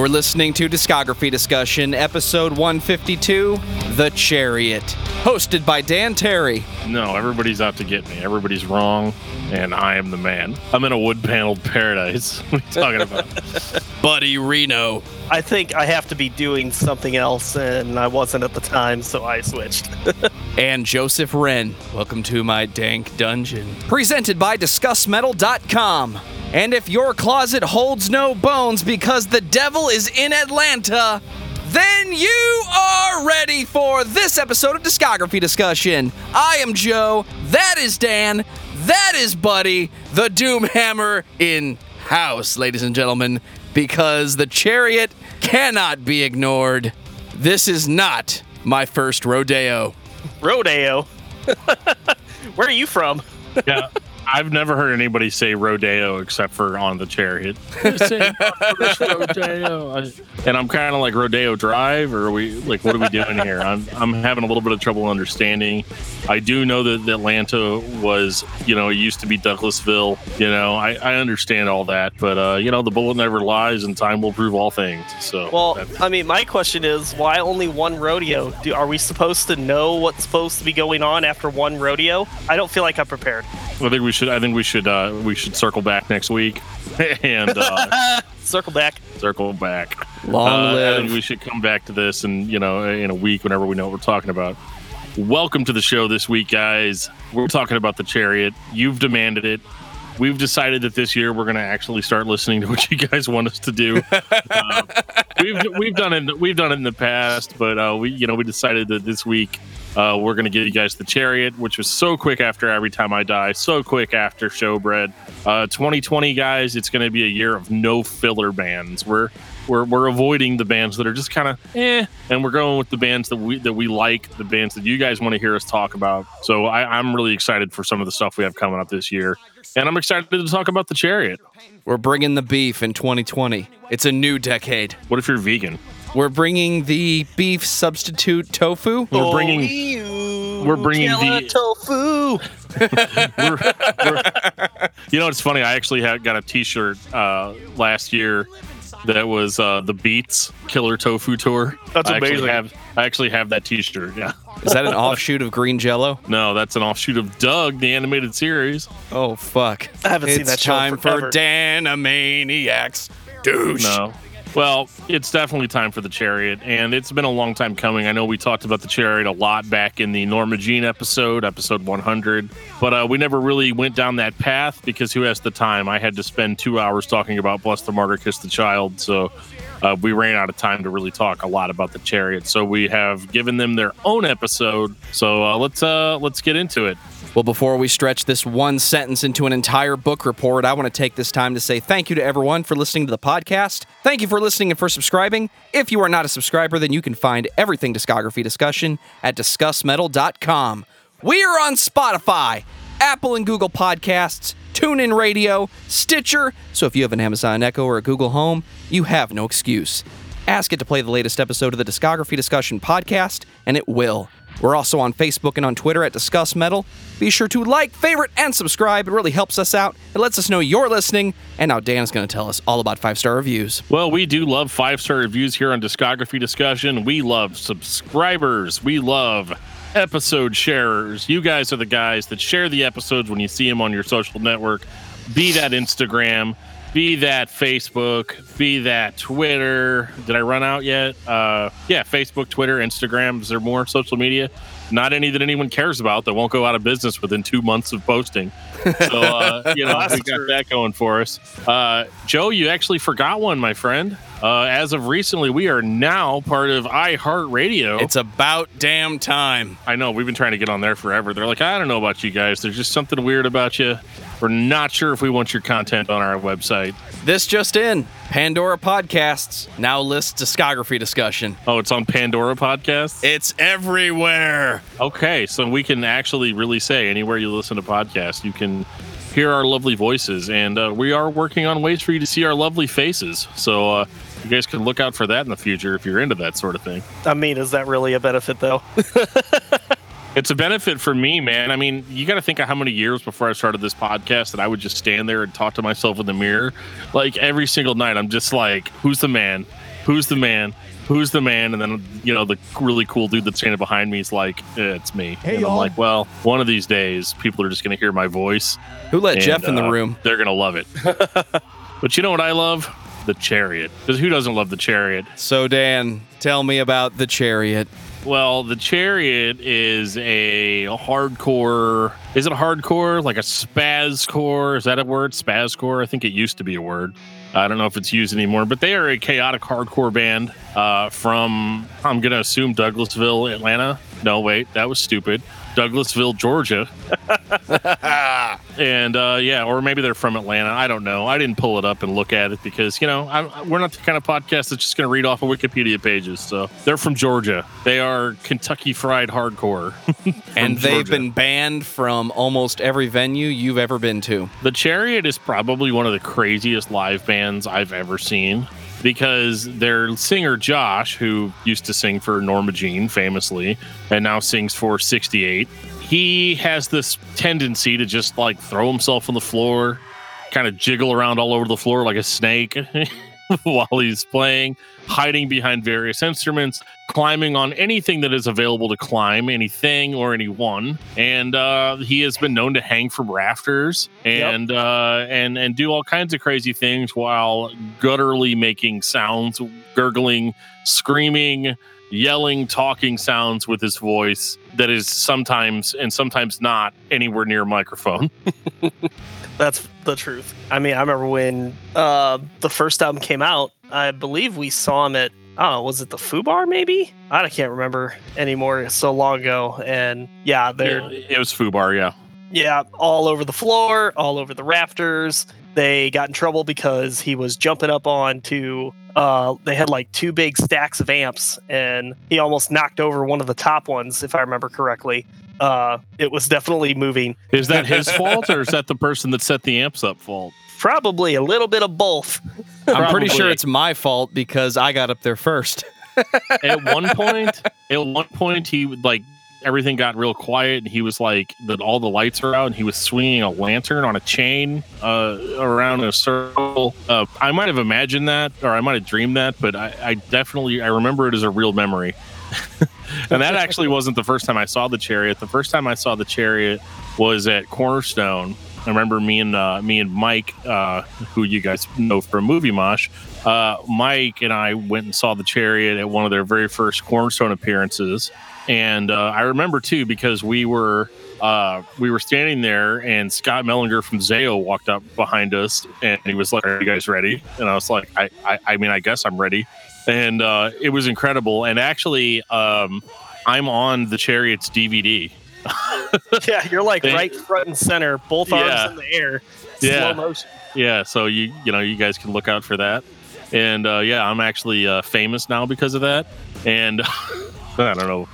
You're listening to Discography Discussion, episode 152 The Chariot, hosted by Dan Terry. No, everybody's out to get me. Everybody's wrong, and I am the man. I'm in a wood paneled paradise. What are you talking about? Buddy Reno. I think I have to be doing something else, and I wasn't at the time, so I switched. and Joseph Wren. Welcome to my dank dungeon. Presented by DiscussMetal.com. And if your closet holds no bones because the devil is in Atlanta, then you are ready for this episode of Discography Discussion. I am Joe. That is Dan. That is Buddy. The Doomhammer in house, ladies and gentlemen, because the chariot cannot be ignored. This is not my first rodeo. Rodeo. Where are you from? yeah, I've never heard anybody say rodeo except for on the chariot. rodeo. And I'm kind of like rodeo drive, or are we like what are we doing here? I'm I'm having a little bit of trouble understanding. I do know that Atlanta was, you know, it used to be Douglasville. You know, I, I understand all that, but uh, you know, the bullet never lies, and time will prove all things. So, well, I mean, my question is, why only one rodeo? Do, are we supposed to know what's supposed to be going on after one rodeo? I don't feel like I'm prepared. I think we should. I think we should. Uh, we should circle back next week and uh, circle back. Circle back. Long uh, live. I think we should come back to this, and you know, in a week, whenever we know what we're talking about. Welcome to the show this week, guys. We're talking about the chariot. You've demanded it. We've decided that this year we're going to actually start listening to what you guys want us to do. uh, we've we've done it we've done it in the past, but uh, we you know we decided that this week uh, we're going to give you guys the chariot, which was so quick after every time I die, so quick after showbread. Uh, 2020, guys, it's going to be a year of no filler bands. We're we're, we're avoiding the bands that are just kind of eh, and we're going with the bands that we that we like, the bands that you guys want to hear us talk about. So I, I'm really excited for some of the stuff we have coming up this year, and I'm excited to talk about the chariot. We're bringing the beef in 2020. It's a new decade. What if you're vegan? We're bringing the beef substitute tofu. We're bringing. Ew, we're bringing the tofu. we're, we're, you know, it's funny. I actually had, got a T-shirt uh, last year that was uh, the Beets Killer Tofu Tour. That's I amazing. Actually have, I actually have that T-shirt. Yeah. Is that an offshoot of Green Jello? No, that's an offshoot of Doug, the animated series. Oh fuck! I haven't it's seen that show time forever. for Danamaniacs. Douche. No. Well, it's definitely time for the chariot, and it's been a long time coming. I know we talked about the chariot a lot back in the Norma Jean episode, episode 100, but uh, we never really went down that path because who has the time? I had to spend two hours talking about Bless the Martyr, Kiss the Child, so uh, we ran out of time to really talk a lot about the chariot. So we have given them their own episode. So uh, let's uh, let's get into it. Well, before we stretch this one sentence into an entire book report, I want to take this time to say thank you to everyone for listening to the podcast. Thank you for listening and for subscribing. If you are not a subscriber, then you can find everything discography discussion at discussmetal.com. We are on Spotify, Apple and Google Podcasts, TuneIn Radio, Stitcher. So if you have an Amazon Echo or a Google Home, you have no excuse. Ask it to play the latest episode of the Discography Discussion podcast, and it will. We're also on Facebook and on Twitter at Discuss Metal. Be sure to like, favorite, and subscribe. It really helps us out. It lets us know you're listening. And now Dan's going to tell us all about five star reviews. Well, we do love five star reviews here on Discography Discussion. We love subscribers. We love episode sharers. You guys are the guys that share the episodes when you see them on your social network, be that Instagram, be that Facebook, be that Twitter. Did I run out yet? Uh, yeah, Facebook, Twitter, Instagram. Is there more social media? Not any that anyone cares about that won't go out of business within two months of posting. So, uh, you know, we got that going for us. Uh, Joe, you actually forgot one, my friend. Uh, as of recently, we are now part of iHeartRadio. It's about damn time. I know we've been trying to get on there forever. They're like, I don't know about you guys. There's just something weird about you. We're not sure if we want your content on our website. This just in Pandora Podcasts now lists discography discussion. Oh, it's on Pandora Podcast. It's everywhere. Okay, so we can actually really say anywhere you listen to podcasts, you can hear our lovely voices, and uh, we are working on ways for you to see our lovely faces. So uh, you guys can look out for that in the future if you're into that sort of thing. I mean, is that really a benefit, though? It's a benefit for me, man. I mean, you got to think of how many years before I started this podcast that I would just stand there and talk to myself in the mirror. Like every single night, I'm just like, who's the man? who's the man? Who's the man? And then you know the really cool dude that's standing behind me is like, eh, it's me. Hey, and I'm y'all. like, well, one of these days, people are just going to hear my voice. Who let and, Jeff in the uh, room? They're going to love it. but you know what I love? The chariot. Because who doesn't love the chariot? So, Dan, tell me about the chariot. Well, the chariot is a hardcore. Is it hardcore? Like a spazcore? Is that a word? Spazcore? I think it used to be a word. I don't know if it's used anymore, but they are a chaotic hardcore band uh, from, I'm going to assume Douglasville, Atlanta. No, wait, that was stupid. Douglasville, Georgia. and uh, yeah, or maybe they're from Atlanta. I don't know. I didn't pull it up and look at it because you know I'm, we're not the kind of podcast that's just going to read off of Wikipedia pages. So they're from Georgia. They are Kentucky Fried Hardcore, And they've Georgia. been banned from almost every venue you've ever been to. The Chariot is probably one of the craziest live bands I've ever seen because their singer Josh, who used to sing for Norma Jean famously and now sings for 68, he has this tendency to just like throw himself on the floor, kind of jiggle around all over the floor like a snake while he's playing, hiding behind various instruments, climbing on anything that is available to climb, anything or anyone. And uh, he has been known to hang from rafters and uh, and and do all kinds of crazy things while gutturally making sounds, gurgling, screaming. Yelling, talking sounds with his voice that is sometimes and sometimes not anywhere near a microphone. That's the truth. I mean, I remember when uh, the first album came out. I believe we saw him at I was it the Foo Bar maybe? I can't remember anymore. It's so long ago. And yeah, they're Yeah, it was Fubar, yeah. yeah, all over the floor, all over the rafters. They got in trouble because he was jumping up onto. Uh, they had like two big stacks of amps, and he almost knocked over one of the top ones, if I remember correctly. Uh, it was definitely moving. Is that his fault or is that the person that set the amps up fault? Probably a little bit of both. I'm pretty sure it's my fault because I got up there first. At one point, at one point, he would like everything got real quiet, and he was like that. All the lights are out, and he was swinging a lantern on a chain uh, around a circle. Uh, I might have imagined that, or I might have dreamed that, but I, I definitely I remember it as a real memory. and that actually wasn't the first time I saw the chariot. The first time I saw the chariot was at Cornerstone. I remember me and uh, me and Mike, uh, who you guys know from Movie Mosh. Uh, Mike and I went and saw the chariot at one of their very first Cornerstone appearances, and uh, I remember too because we were uh, we were standing there, and Scott Mellinger from Zao walked up behind us, and he was like, "Are you guys ready?" And I was like, "I, I, I mean, I guess I'm ready." And uh, it was incredible. And actually, um, I'm on the Chariots DVD. yeah, you're like They- right front and center, both arms Yeah. in the air, Yeah. slow motion. Yeah, so you you know you guys can look out for that. And uh, yeah, I'm actually uh, famous now because of that. And I don't know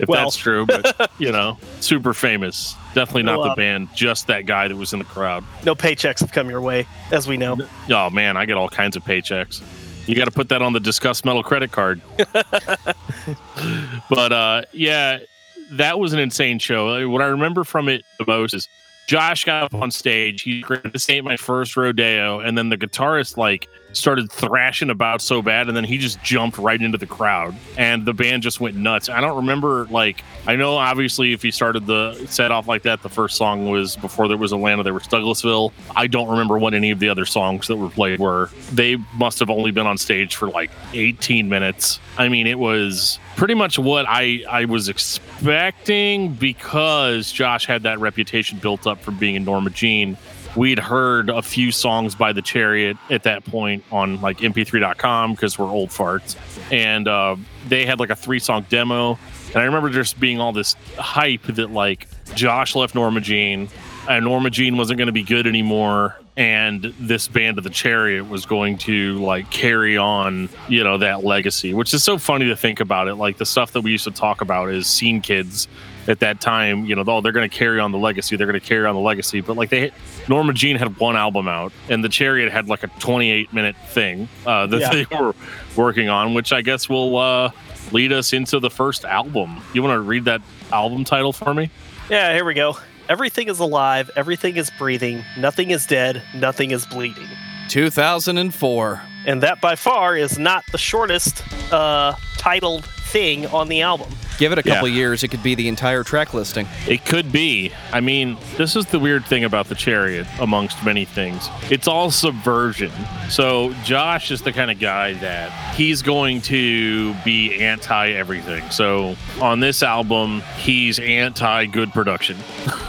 if Well. that's true, but you know, super famous. Definitely not Well, the uh, band, just that guy that was in the crowd. No paychecks have come your way, as we know. Oh man, I get all kinds of paychecks. You got to put that on the Discuss Metal credit card. but uh, yeah, that was an insane show. What I remember from it the most is Josh got up on stage. He's great. This ain't my first rodeo, and then the guitarist like started thrashing about so bad, and then he just jumped right into the crowd, and the band just went nuts. I don't remember like I know obviously if he started the set off like that, the first song was before there was Atlanta, there was Douglasville. I don't remember what any of the other songs that were played were. They must have only been on stage for like 18 minutes. I mean, it was pretty much what I I was expecting because Josh had that reputation built up for being a Norma Jean. We'd heard a few songs by the Chariot at that point on like mp3.com because we're old farts. And uh, they had like a three song demo. And I remember just being all this hype that like Josh left Norma Jean and Norma Jean wasn't going to be good anymore. And this band of the Chariot was going to like carry on, you know, that legacy, which is so funny to think about it. Like the stuff that we used to talk about is scene kids at that time, you know, oh, they're going to carry on the legacy. They're going to carry on the legacy. But like they, Norma Jean had one album out, and the Chariot had like a 28 minute thing uh, that Yeah. they were working on, which I guess will uh, lead us into the first album. You want to read that album title for me? Yeah, here we go. Everything is alive, everything is breathing, nothing is dead, nothing is bleeding. 2004. and that by far is not the shortest uh, titled thing on the album. Give it a couple Yeah. years, it could be the entire track listing. It could be. I mean, this is the weird thing about the chariot, amongst many things. It's all subversion. So, Josh is the kind of guy that he's going to be anti everything. So, on this album, he's anti good production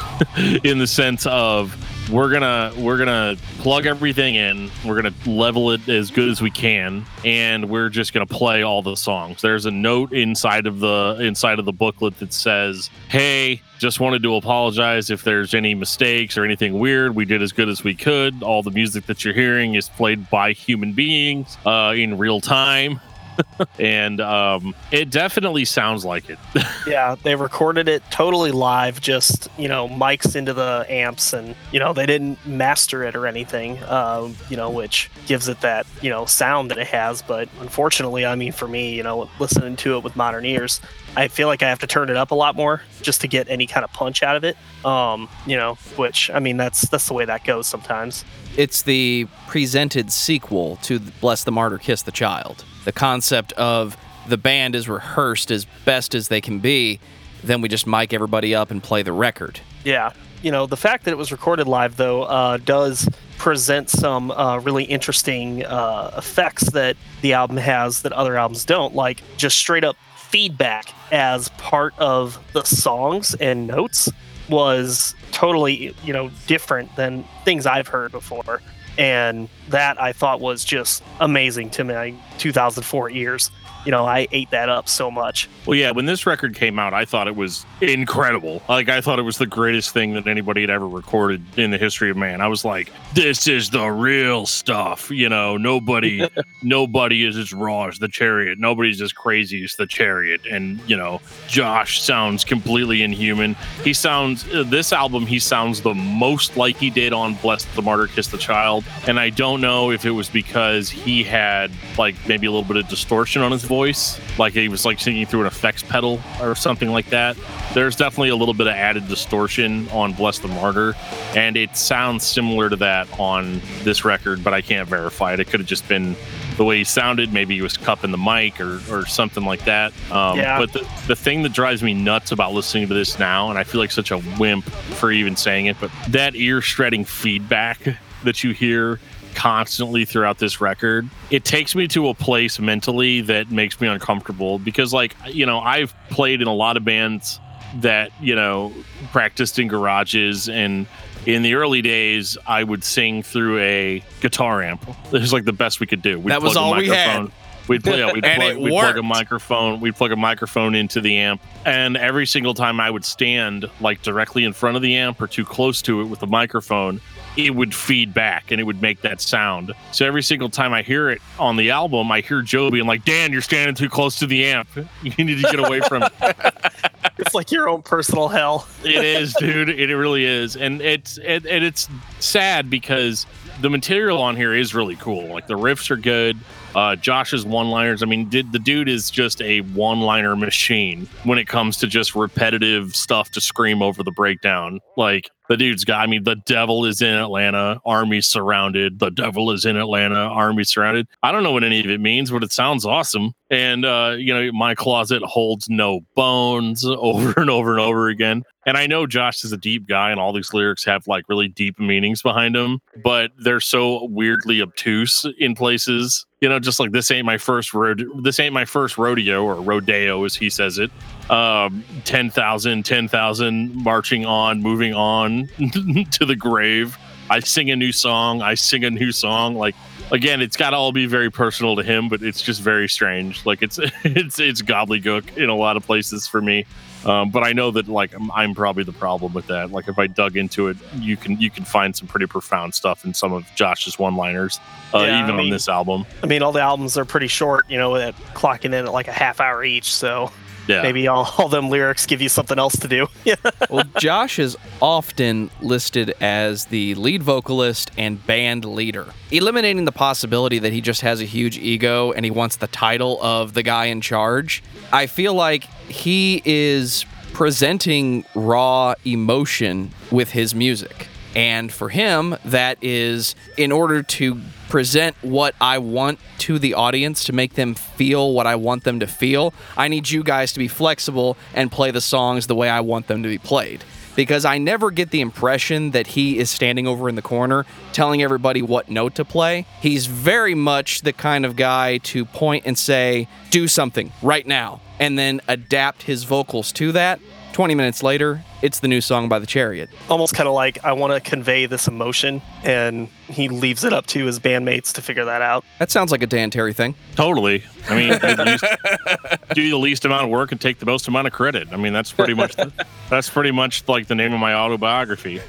in the sense of we're gonna we're gonna plug everything in. We're gonna level it as good as we can and we're just gonna play all the songs. There's a note inside of the inside of the booklet that says hey just wanted to apologize if there's any mistakes or anything weird. We did as good as we could. All the music that you're hearing is played by human beings uh, in real time and um, it definitely sounds like it Yeah, they recorded it totally live, just you know, mics into the amps, and you know, they didn't master it or anything. Um, you know, which gives it that you know sound that it has. But unfortunately, I mean, for me, you know, listening to it with modern ears, I feel like I have to turn it up a lot more just to get any kind of punch out of it. Um, you know, which I mean, that's that's the way that goes sometimes. It's the presented sequel to Bless the Martyr, Kiss the Child. The concept of the band is rehearsed as best as they can be, then we just mic everybody up and play the record. Yeah. You know, the fact that it was recorded live, though, uh, does present some uh, really interesting uh, effects that the album has that other albums don't, like just straight up feedback as part of the songs and notes was totally, you know, different than things I've heard before. And that I thought was just amazing to my 2004 ears. You know, I ate that up so much. Well, yeah, when this record came out, I thought it was incredible. Like, I thought it was the greatest thing that anybody had ever recorded in the history of man. I was like, this is the real stuff. You know, nobody, nobody is as raw as the chariot. Nobody's as crazy as the chariot. And, you know, Josh sounds completely inhuman. He sounds, uh, this album, he sounds the most like he did on Bless the Martyr, Kiss the Child. And I don't know if it was because he had, like, maybe a little bit of distortion on his voice, like he was like singing through an effects pedal or something like that. There's definitely a little bit of added distortion on Bless the Martyr, and it sounds similar to that on this record, but I can't verify it. It could have just been the way he sounded. Maybe he was cupping the mic or, or something like that. Um, Yeah. But the, the thing that drives me nuts about listening to this now, and I feel like such a wimp for even saying it, but that ear shredding feedback that you hear constantly throughout this record it takes me to a place mentally that makes me uncomfortable because like you know i've played in a lot of bands that you know practiced in garages and in the early days i would sing through a guitar amp it was like the best we could do we'd That was all we had. We'd play, yeah, we'd, plug, we'd plug a microphone. We'd plug a microphone into the amp, and every single time I would stand like directly in front of the amp or too close to it with the microphone, it would feed back and it would make that sound. So every single time I hear it on the album, I hear Joe being like, "Dan, you're standing too close to the amp. You need to get away from it." It's like your own personal hell. it is, dude. It really is, and it's it, and it's sad because the material on here is really cool. Like the riffs are good. Uh, Josh's one-liners. I mean, did the dude is just a one-liner machine when it comes to just repetitive stuff to scream over the breakdown. Like the dude's got. I mean, the devil is in Atlanta. Army surrounded. The devil is in Atlanta. Army surrounded. I don't know what any of it means, but it sounds awesome. And uh, you know, my closet holds no bones over and over and over again. And I know Josh is a deep guy, and all these lyrics have like really deep meanings behind them, but they're so weirdly obtuse in places. You know, just like this ain't my first road. This ain't my first rodeo or rodeo, as he says it. Um, 10,000, 10,000 marching on, moving on to the grave. I sing a new song. I sing a new song. Like again, it's got to all be very personal to him, but it's just very strange. Like it's it's it's gobbledygook in a lot of places for me. Um, but I know that like I'm, I'm probably the problem with that. Like if I dug into it, you can you can find some pretty profound stuff in some of Josh's one-liners, uh, Yeah, I even on this album. I mean, all the albums are pretty short, you know, at clocking in at like a half hour each. So Yeah, maybe all, all them lyrics give you something else to do. Well, Josh is often listed as the lead vocalist and band leader, eliminating the possibility that he just has a huge ego and he wants the title of the guy in charge. I feel like he is presenting raw emotion with his music. And for him, that is in order to present what I want to the audience to make them feel what I want them to feel, I need you guys to be flexible and play the songs the way I want them to be played because I never get the impression that he is standing over in the corner telling everybody what note to play. He's very much the kind of guy to point and say, do something right now, and then adapt his vocals to that. 20 minutes later, it's the new song by The Chariot. Almost kind of like, I want to convey this emotion, and he leaves it up to his bandmates to figure that out. That sounds like a Dan Terry thing. Totally. I mean, least do the least amount of work and take the most amount of credit. I mean, that's pretty much the, that's pretty much like the name of my autobiography.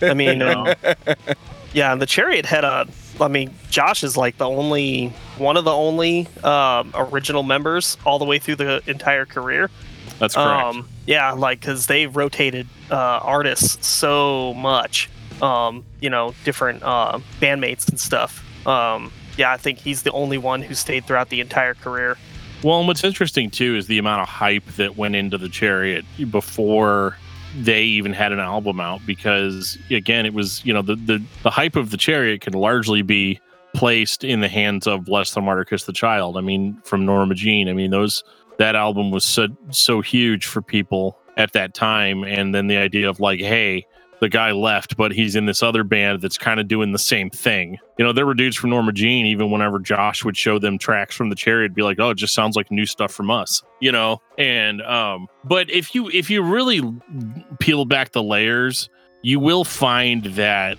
I mean, You know? yeah, the Chariot had a. I mean, Josh is like the only one of the only um, original members all the way through the entire career. That's correct. Um, yeah, like because they've rotated uh, artists so much, um, you know, different uh, bandmates and stuff. Um, yeah, I think he's the only one who stayed throughout the entire career. Well, and what's interesting too is the amount of hype that went into the Chariot before they even had an album out. Because again, it was you know the the, the hype of the Chariot can largely be placed in the hands of Bless the Martyr the Child. I mean, from Norma Jean. I mean, those that album was so so huge for people at that time, and then the idea of like, hey. The guy left, but he's in this other band that's kind of doing the same thing. You know, there were dudes from Norma Jean, even whenever Josh would show them tracks from the chariot, be like, oh, it just sounds like new stuff from us, you know? And um, but if you if you really peel back the layers, you will find that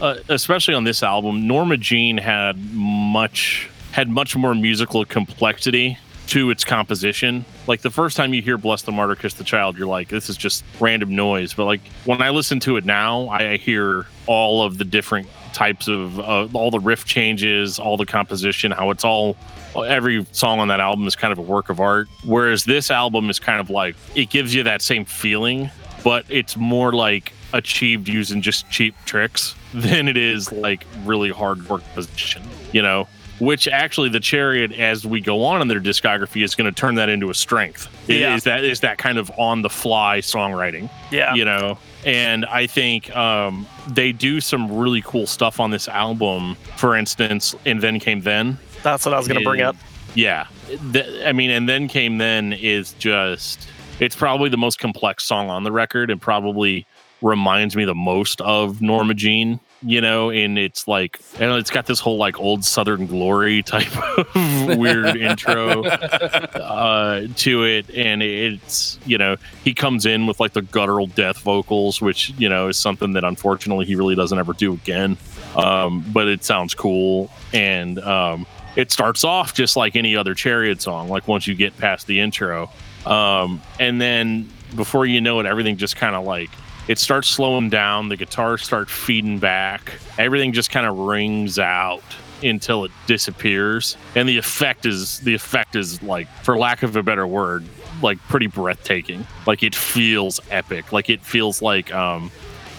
uh, especially on this album, Norma Jean had much had much more musical complexity to its composition. Like the first time you hear "Bless the Martyr, Kiss the Child," you're like, "This is just random noise." But like when I listen to it now, I hear all of the different types of uh, all the riff changes, all the composition, how it's all every song on that album is kind of a work of art. Whereas this album is kind of like it gives you that same feeling, but it's more like achieved using just cheap tricks than it is like really hard work position, you know? Which actually the chariot as we go on in their discography is going to turn that into a strength. Yeah. Is that is that kind of on the fly songwriting Yeah, you know? And i think um, they do some really cool stuff on this album. For instance and then came then. That's what I was going to bring up. yeah. Th- i mean and then came then is just it's probably the most complex song on the record and probably reminds me the most of norma jean you know and it's like and it's got this whole like old southern glory type of weird intro uh, to it, and it's you know he comes in with like the guttural death vocals, which you know is something that unfortunately he really doesn't ever do again. Um, but it sounds cool, and um, it starts off just like any other Chariot song. Like once you get past the intro, um, and then before you know it, everything just kind of like it starts slowing down. The guitars start feeding back. Everything just kind of rings out until it disappears and the effect is the effect is like for lack of a better word like pretty breathtaking like it feels epic like it feels like um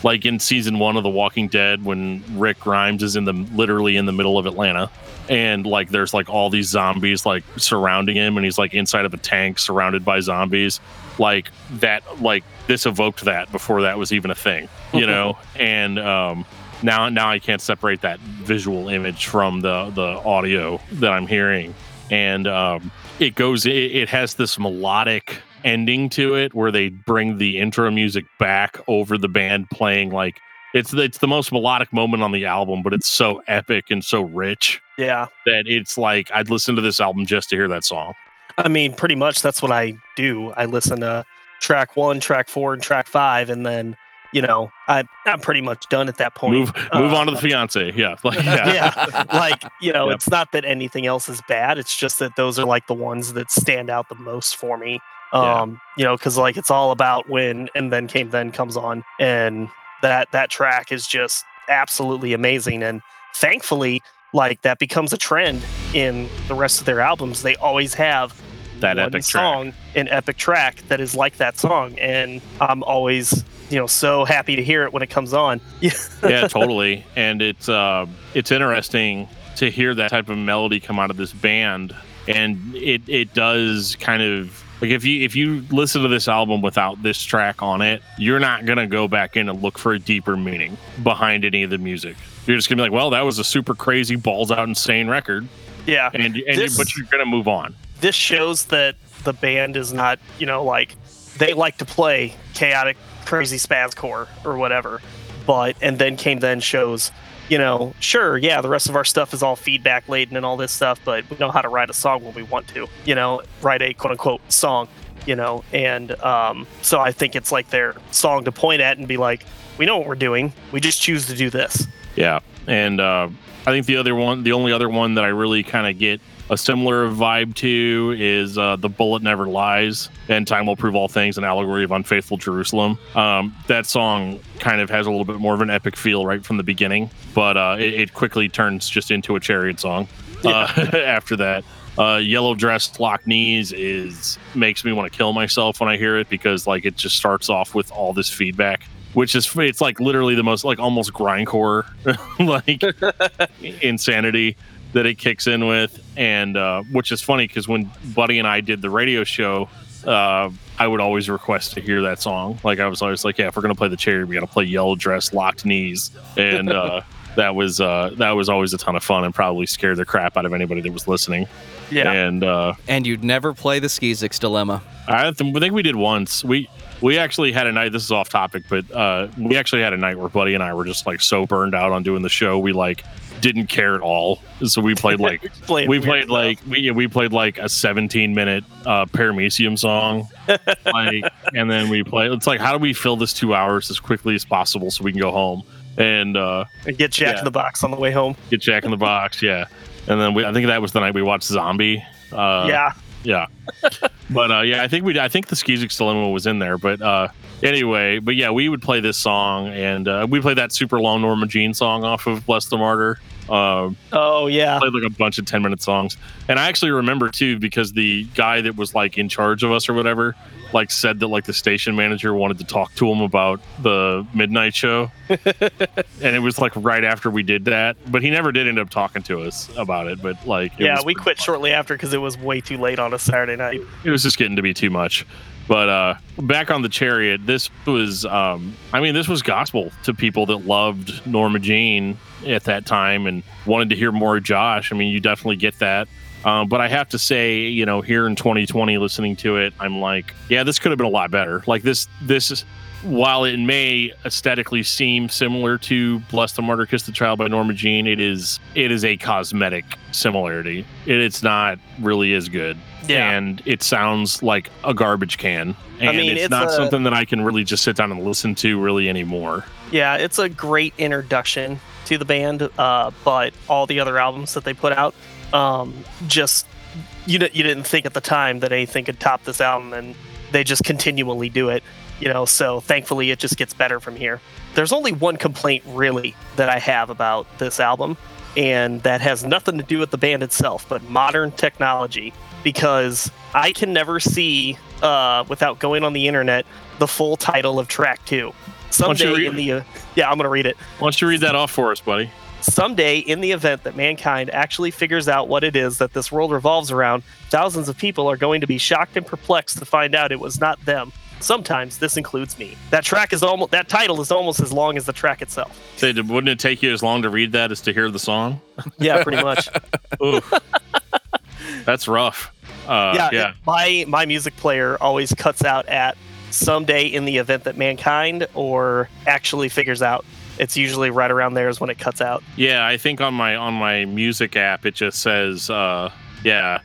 like in season one of the walking dead when rick grimes is in the literally in the middle of atlanta and like there's like all these zombies like surrounding him and he's like inside of a tank surrounded by zombies like that like this evoked that before that was even a thing you know? And um now now I can't separate that visual image from the the audio that I'm hearing, and um, it goes it, it has this melodic ending to it where they bring the intro music back over the band playing like it's it's the most melodic moment on the album, but it's so epic and so rich Yeah, that it's like I'd listen to this album just to hear that song. I mean, pretty much that's what I do. I listen to track one, track four, and track five, and then you know I I'm pretty much done at that point. Move move Uh, on to the fiance. Yeah, like, yeah. yeah, like you know, Yep. it's not that anything else is bad. It's just that those are like the ones that stand out the most for me. Yeah. Um, you know, because like it's all about when and then came then comes on, and that that track is just absolutely amazing. And thankfully, like that becomes a trend in the rest of their albums. They always have that one epic track. song, an epic track that is like that song, and I'm always you know so happy to hear it when it comes on. yeah, totally. And it's uh, it's interesting to hear that type of melody come out of this band, and it it does kind of Like if you if you listen to this album without this track on it, you're not gonna go back in and look for a deeper meaning behind any of the music. You're just gonna be like, well, that was a super crazy balls out insane record, Yeah. and and you, but you're gonna move on. This shows that the band is not, you know, like they like to play chaotic, crazy spazcore or whatever. But and then came then shows, you know, sure, yeah, the rest of our stuff is all feedback laden and all this stuff, but we know how to write a song when we want to, you know, write a quote unquote song, you know, and um, so I think it's like their song to point at and be like, we know what we're doing, we just choose to do this. Yeah, and uh, I think the other one, the only other one that I really kind of get a similar vibe to is uh, the bullet never lies and time will prove all things an allegory of unfaithful jerusalem. Um, that song kind of has a little bit more of an epic feel right from the beginning but uh, it, it quickly turns just into a chariot song uh, after that. Uh, yellow dress lock knees is makes me want to kill myself when i hear it because like it just starts off with all this feedback which is it's like literally the most like almost grindcore like insanity that it kicks in with and uh, which is funny because when buddy and i did the radio show uh, i would always request to hear that song like i was always like yeah if we're gonna play the cherry we gotta play yellow dress locked knees and uh, that was uh, that was always a ton of fun and probably scared the crap out of anybody that was listening Yeah. and uh, And you'd never play the Skizix dilemma. I, th- I think we did once. We we actually had a night. This is off topic, but uh, we actually had a night where Buddy and I were just like so burned out on doing the show. We like didn't care at all. So we played like we played stuff. like we we played like a 17 minute uh, Paramecium song, like, and then we play. It's like how do we fill this two hours as quickly as possible so we can go home and uh, and get Jack Yeah. in the Box on the way home. get Jack in the Box? Yeah, and then we, I think that was the night we watched Zombie. Uh, yeah. Yeah. but uh, yeah, I think we I think the Skizix Dilemma was in there. But uh, anyway, but yeah, we would play this song and uh, we played that super long Norma Jean song off of Bless the Martyr. Uh, Oh yeah. played like a bunch of 10 minute songs. And I actually remember too because the guy that was like in charge of us or whatever like said that like the station manager wanted to talk to him about the midnight show. and it was like right after we did that, but he never did end up talking to us about it, but like it Yeah, we quit fun shortly after because it was way too late on a Saturday night. it was just getting to be too much. But uh, back on the chariot, this was, um, I mean, this was gospel to people that loved Norma Jean at that time and wanted to hear more of Josh. I mean, you definitely get that. Um, but I have to say, you know, here in 2020, listening to it, I'm like, yeah, this could have been a lot better. Like this, this is, while it may aesthetically seem similar to "Bless the Martyr, Kiss the Child" by Norma Jean, it is it is a cosmetic similarity. It, it's not really as good Yeah. and it sounds like a garbage can. And mean, it's, it's not a- something that I can really just sit down and listen to really anymore. Yeah, it's a great introduction to the band, uh, but all the other albums that they put out, um, just you di- you didn't think at the time that anything could top this album, and they just continually do it. You know, so thankfully it just gets better from here. There's only one complaint really that I have about this album, and that has nothing to do with the band itself, but modern technology. Because I can never see, uh, without going on the internet, the full title of track two. Someday in the uh, yeah, I'm gonna read it. Why don't you read that off for us, buddy? Someday, in the event that mankind actually figures out what it is that this world revolves around, thousands of people are going to be shocked and perplexed to find out it was not them. Sometimes this includes me. That track is almost that title is almost as long as the track itself. Say, wouldn't it take you as long to read that as to hear the song? Yeah, pretty much. That's rough. Uh, yeah, yeah, it- my my music player always cuts out at someday in the event that mankind or actually figures out. It's usually right around there is when it cuts out. yeah. I think on my on my music app it just says, uh, yeah.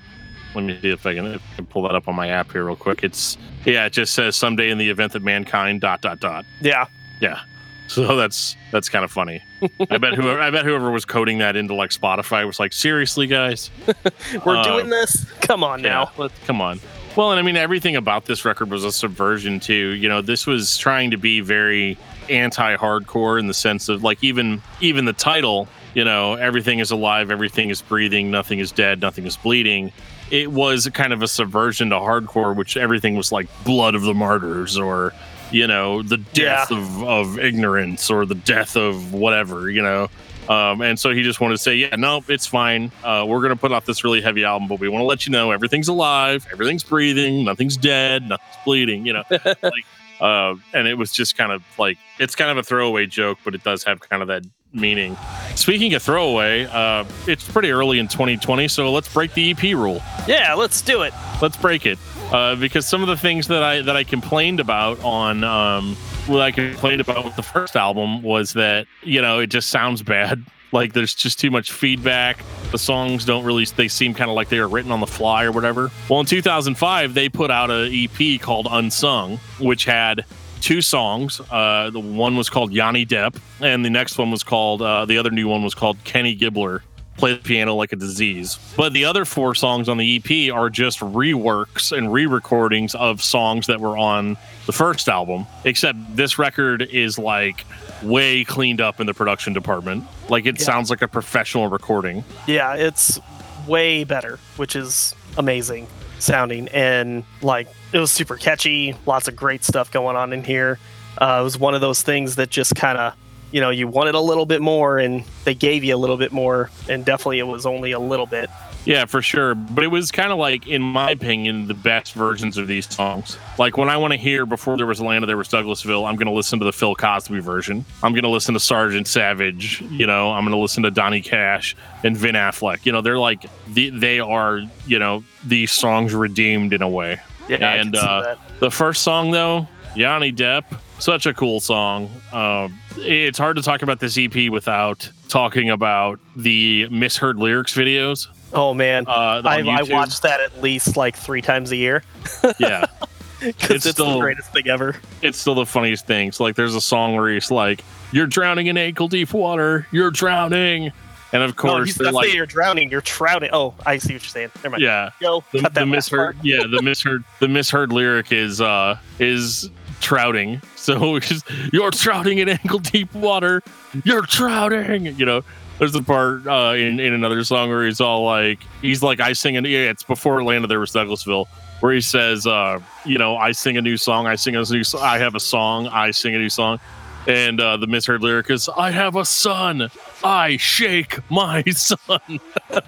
Let me see if I can, if I can pull that up on my app here real quick. It's yeah, it just says someday in the event that mankind dot dot dot. Yeah, Yeah. So that's that's kind of funny. I bet whoever I bet whoever was coding that into like Spotify was like, seriously, guys, we're Uh, doing this. Come on now. Yeah, come on. Well, and I mean everything about this record was a subversion too. You know, this was trying to be very anti-hardcore in the sense of like even even the title, you know, everything is alive, everything is breathing, nothing is dead, nothing is bleeding. It was kind of a subversion to hardcore, which everything was like blood of the martyrs or you know the death of, of ignorance or the death of whatever you know Um, and so he just wanted to say, yeah, no, it's fine. Uh, we're going to put out this really heavy album, but we want to let you know everything's alive, everything's breathing, nothing's dead, nothing's bleeding, you know. like, uh, and it was just kind of like, it's kind of a throwaway joke, but it does have kind of that meaning. Speaking of throwaway, uh, it's pretty early in 2020, so let's break the EP rule. Yeah, let's do it. Let's break it. Uh, because some of the things that I that I complained about on um, what I complained about with the first album was that you know it just sounds bad. Like there's just too much feedback. The songs don't really they seem kind of like they were written on the fly or whatever. Well, in 2005 they put out an EP called Unsung, which had two songs. Uh, the one was called Yanni Depp, and the next one was called uh, the other new one was called Kenny Gibbler play the piano like a disease. But the other four songs on the EP are just reworks and re recordings of songs that were on the first album, except this record is like way cleaned up in the production department. Like it Yeah. sounds like a professional recording. Yeah, it's way better, which is amazing sounding. And like, it was super catchy, lots of great stuff going on in here. Uh, it was one of those things that just kind of, you know, you wanted a little bit more and they gave you a little bit more. And definitely it was only a little bit. Yeah, for sure. But it was kind of like, in my opinion, the best versions of these songs. Like when I want to hear before there was Atlanta, there was Douglasville, I'm going to listen to the Phil Cosby version. I'm going to listen to Sergeant Savage. You know, I'm going to listen to Donnie Cash and Vin Affleck. You know, they're like, the, they are, you know, these songs redeemed in a way. Yeah, and uh, the first song, though, Yanni Depp, such a cool song. Um, it's hard to talk about this EP without talking about the misheard lyrics videos. Oh man, Uh, I, I watched that at least like three times a year Yeah. because It's it's, the greatest thing ever. it's still the funniest thing. So like there's a song where he's like, You're drowning in ankle deep water, you're drowning. And of course he's they're like you're drowning. You're trouting. Oh, I see what you're saying. Never mind. Yeah. Go The, cut the misheard yeah, the misheard the misheard lyric is uh is trouting. So just, you're trouting in ankle deep water. You're trouting. You know, there's the part uh, in, in another song where he's all like, he's like, I sing, and yeah, it's before Atlanta, there was Douglasville, where he says, uh, you know, I sing a new song, I sing a new, so- I have a song, I sing a new song, and uh, the misheard lyric is, I have a son, I shake my son.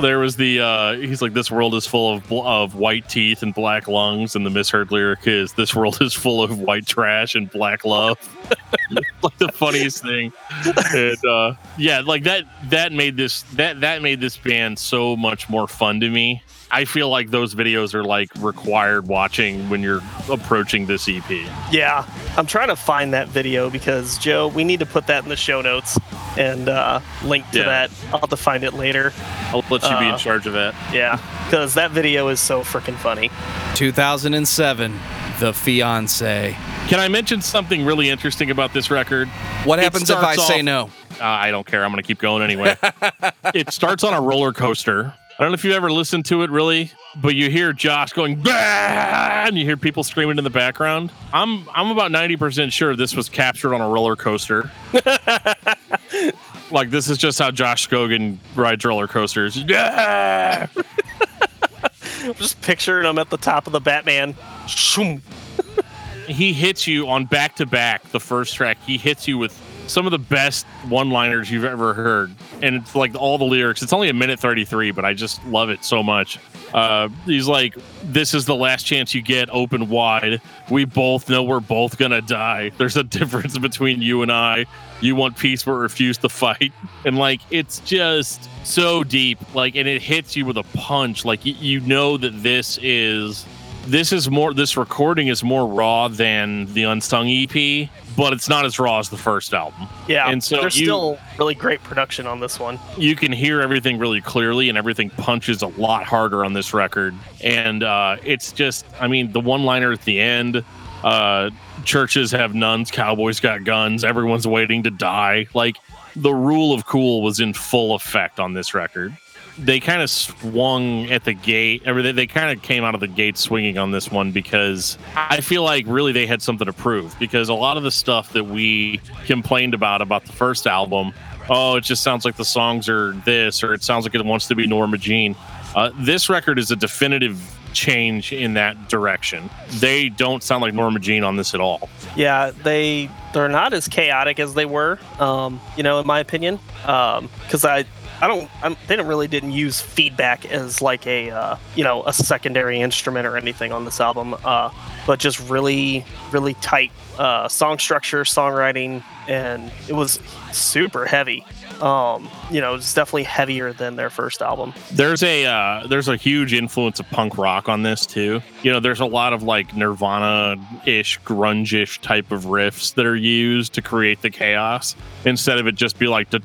there was the uh he's like this world is full of bl- of white teeth and black lungs and the misheard lyric is this world is full of white trash and black love like the funniest thing. And uh yeah like that that made this that that made this band so much more fun to me i feel like those videos are like required watching when you're approaching this ep Yeah, I'm trying to find that video because Joe, we need to put that in the show notes and uh, link to Yeah. that. I'll have to find it later. i'll let you be in Uh, charge of that Yeah, because that video is so freaking funny. 2007, The Fiance. can i mention something really interesting about this record What It happens if I starts say no? Uh, I don't care. I'm going to keep going anyway. it starts on a roller coaster. I don't know if you ever listened to it really, but you hear Josh going bah! and you hear people screaming in the background. I'm I'm about 90% sure this was captured on a roller coaster. like this is just how Josh Scogin rides roller coasters. Yeah! I'm just picturing him at the top of the Batman. Shoom. he hits you on back to back the first track he hits you with some of the best one liners you've ever heard and it's like all the lyrics. It's only a minute 33 but i just love it so much. Uh, he's like this is the last chance you get open wide. We both know we're both gonna die. There's a difference between you and i. You want peace but refuse to fight. And like it's just so deep like and it hits you with a punch. Like you know that this is this is more this recording is more raw than the unsung ep but it's not as raw as the first album. Yeah, And so there's you- still really great production on this one. you can hear everything really clearly and everything punches a lot harder on this record. And uh, it's just i mean the one liner at the end uh, churches have nuns cowboys got guns everyone's waiting to die. Like the rule of cool was in full effect on this record they kind of swung at the gate. I mean, they, they kind of came out of the gate swinging on this one because I feel like really they had something to prove. Because a lot of the stuff that we complained about about the first album, oh, it just sounds like the songs are this, or it sounds like it wants to be Norma Jean. Uh, this record is a definitive change in that direction. They don't sound like Norma Jean on this at all. Yeah, they they're not as chaotic as they were. Um, you know, in my opinion, because I. I don't. I'm, they didn't really didn't use feedback as like a uh, you know a secondary instrument or anything on this album, uh, but just really really tight uh, song structure, songwriting, and it was super heavy. Um, you know, it's definitely heavier than their first album. There's a uh, there's a huge influence of punk rock on this too. You know, there's a lot of like Nirvana-ish, grunge-ish type of riffs that are used to create the chaos instead of it just be like the.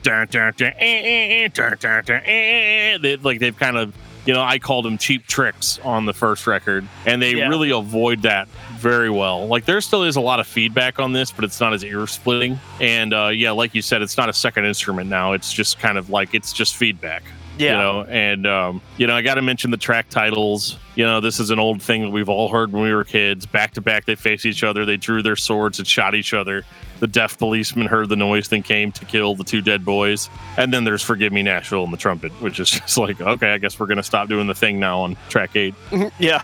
They, like they've kind of you know, I called them cheap tricks on the first record, and they Yeah. really avoid that very well. Like there still is a lot of feedback on this, but it's not as ear splitting. And uh, yeah, like you said, it's not a second instrument now. It's just kind of like it's just feedback. Yeah. You know, and um, you know, I got to mention the track titles. You know, this is an old thing that we've all heard when we were kids. Back to back, they faced each other. They drew their swords and shot each other. The deaf policeman heard the noise, then came to kill the two dead boys. And then there's "Forgive Me, Nashville" and the trumpet, which is just like, okay, I guess we're gonna stop doing the thing now on track eight. Yeah.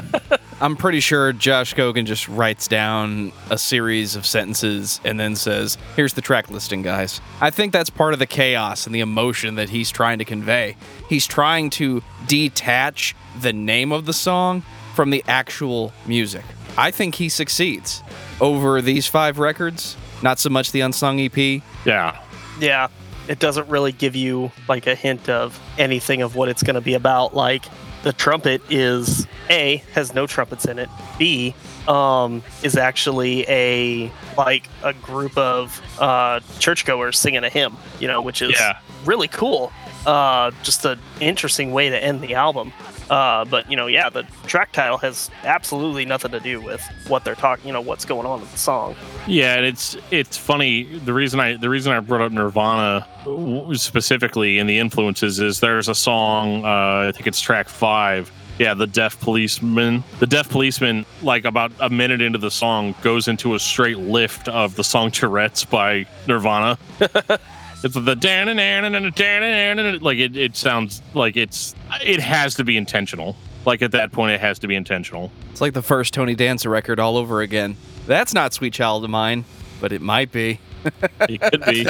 I'm pretty sure Josh Scogin just writes down a series of sentences and then says, Here's the track listing, guys. I think that's part of the chaos and the emotion that he's trying to convey. He's trying to detach the name of the song from the actual music. I think he succeeds over these five records, not so much the Unsung EP. Yeah, Yeah, it doesn't really give you like a hint of anything of what it's going to be about. Like the trumpet is a has no trumpets in it. B um, is actually a like a group of uh, churchgoers singing a hymn. You know, which is Yeah. really cool. Uh, just an interesting way to end the album. Uh, but you know, yeah, the track title has absolutely nothing to do with what they're talking. You know, what's going on in the song. Yeah, and it's it's funny. The reason I the reason I brought up Nirvana specifically in the influences is there's a song. Uh, I think it's track five. Yeah, the deaf policeman. The deaf policeman, like about a minute into the song, goes into a straight lift of the song Tourette's by Nirvana. it's the dan and Anna and Dan and like it. It sounds like it's. It has to be intentional. Like at that point, it has to be intentional. It's like the first Tony Danza record all over again. That's not Sweet Child of Mine, but it might be. It could be.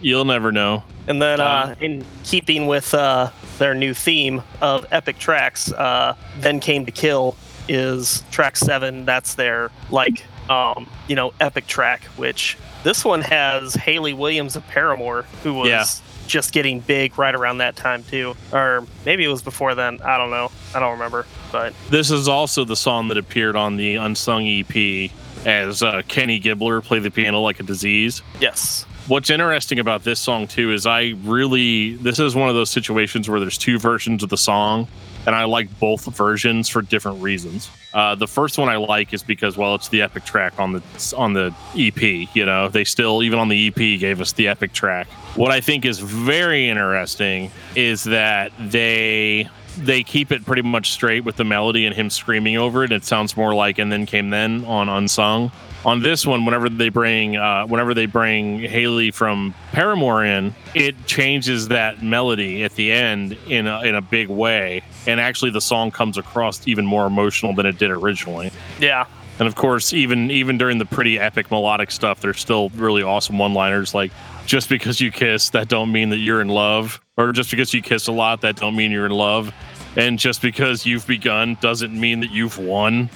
You'll never know. And then, uh, in keeping with uh, their new theme of epic tracks, uh, "Then Came to Kill" is track seven. That's their like, um, you know, epic track. Which this one has Hayley Williams of Paramore, who was Yeah. just getting big right around that time too, or maybe it was before then. I don't know. I don't remember. But This is also the song that appeared on the Unsung EP as uh, Kenny Gibbler played the piano like a disease. yes, What's interesting about this song too is I really this is one of those situations where there's two versions of the song, and I like both versions for different reasons. Uh, the first one I like is because well, it's the epic track on the on the EP. You know, they still even on the EP gave us the epic track. What I think is very interesting is that they they keep it pretty much straight with the melody and him screaming over it. It sounds more like "And Then Came Then" on Unsung. On this one, whenever they bring uh, whenever they bring Hayley from Paramore in, it changes that melody at the end in a, in a big way, and actually the song comes across even more emotional than it did originally. yeah, And of course, even even during the pretty epic melodic stuff, there's still really awesome one-liners like just because you kiss, that don't mean that you're in love. Or just because you kiss a lot, that don't mean you're in love. And just because you've begun doesn't mean that you've won.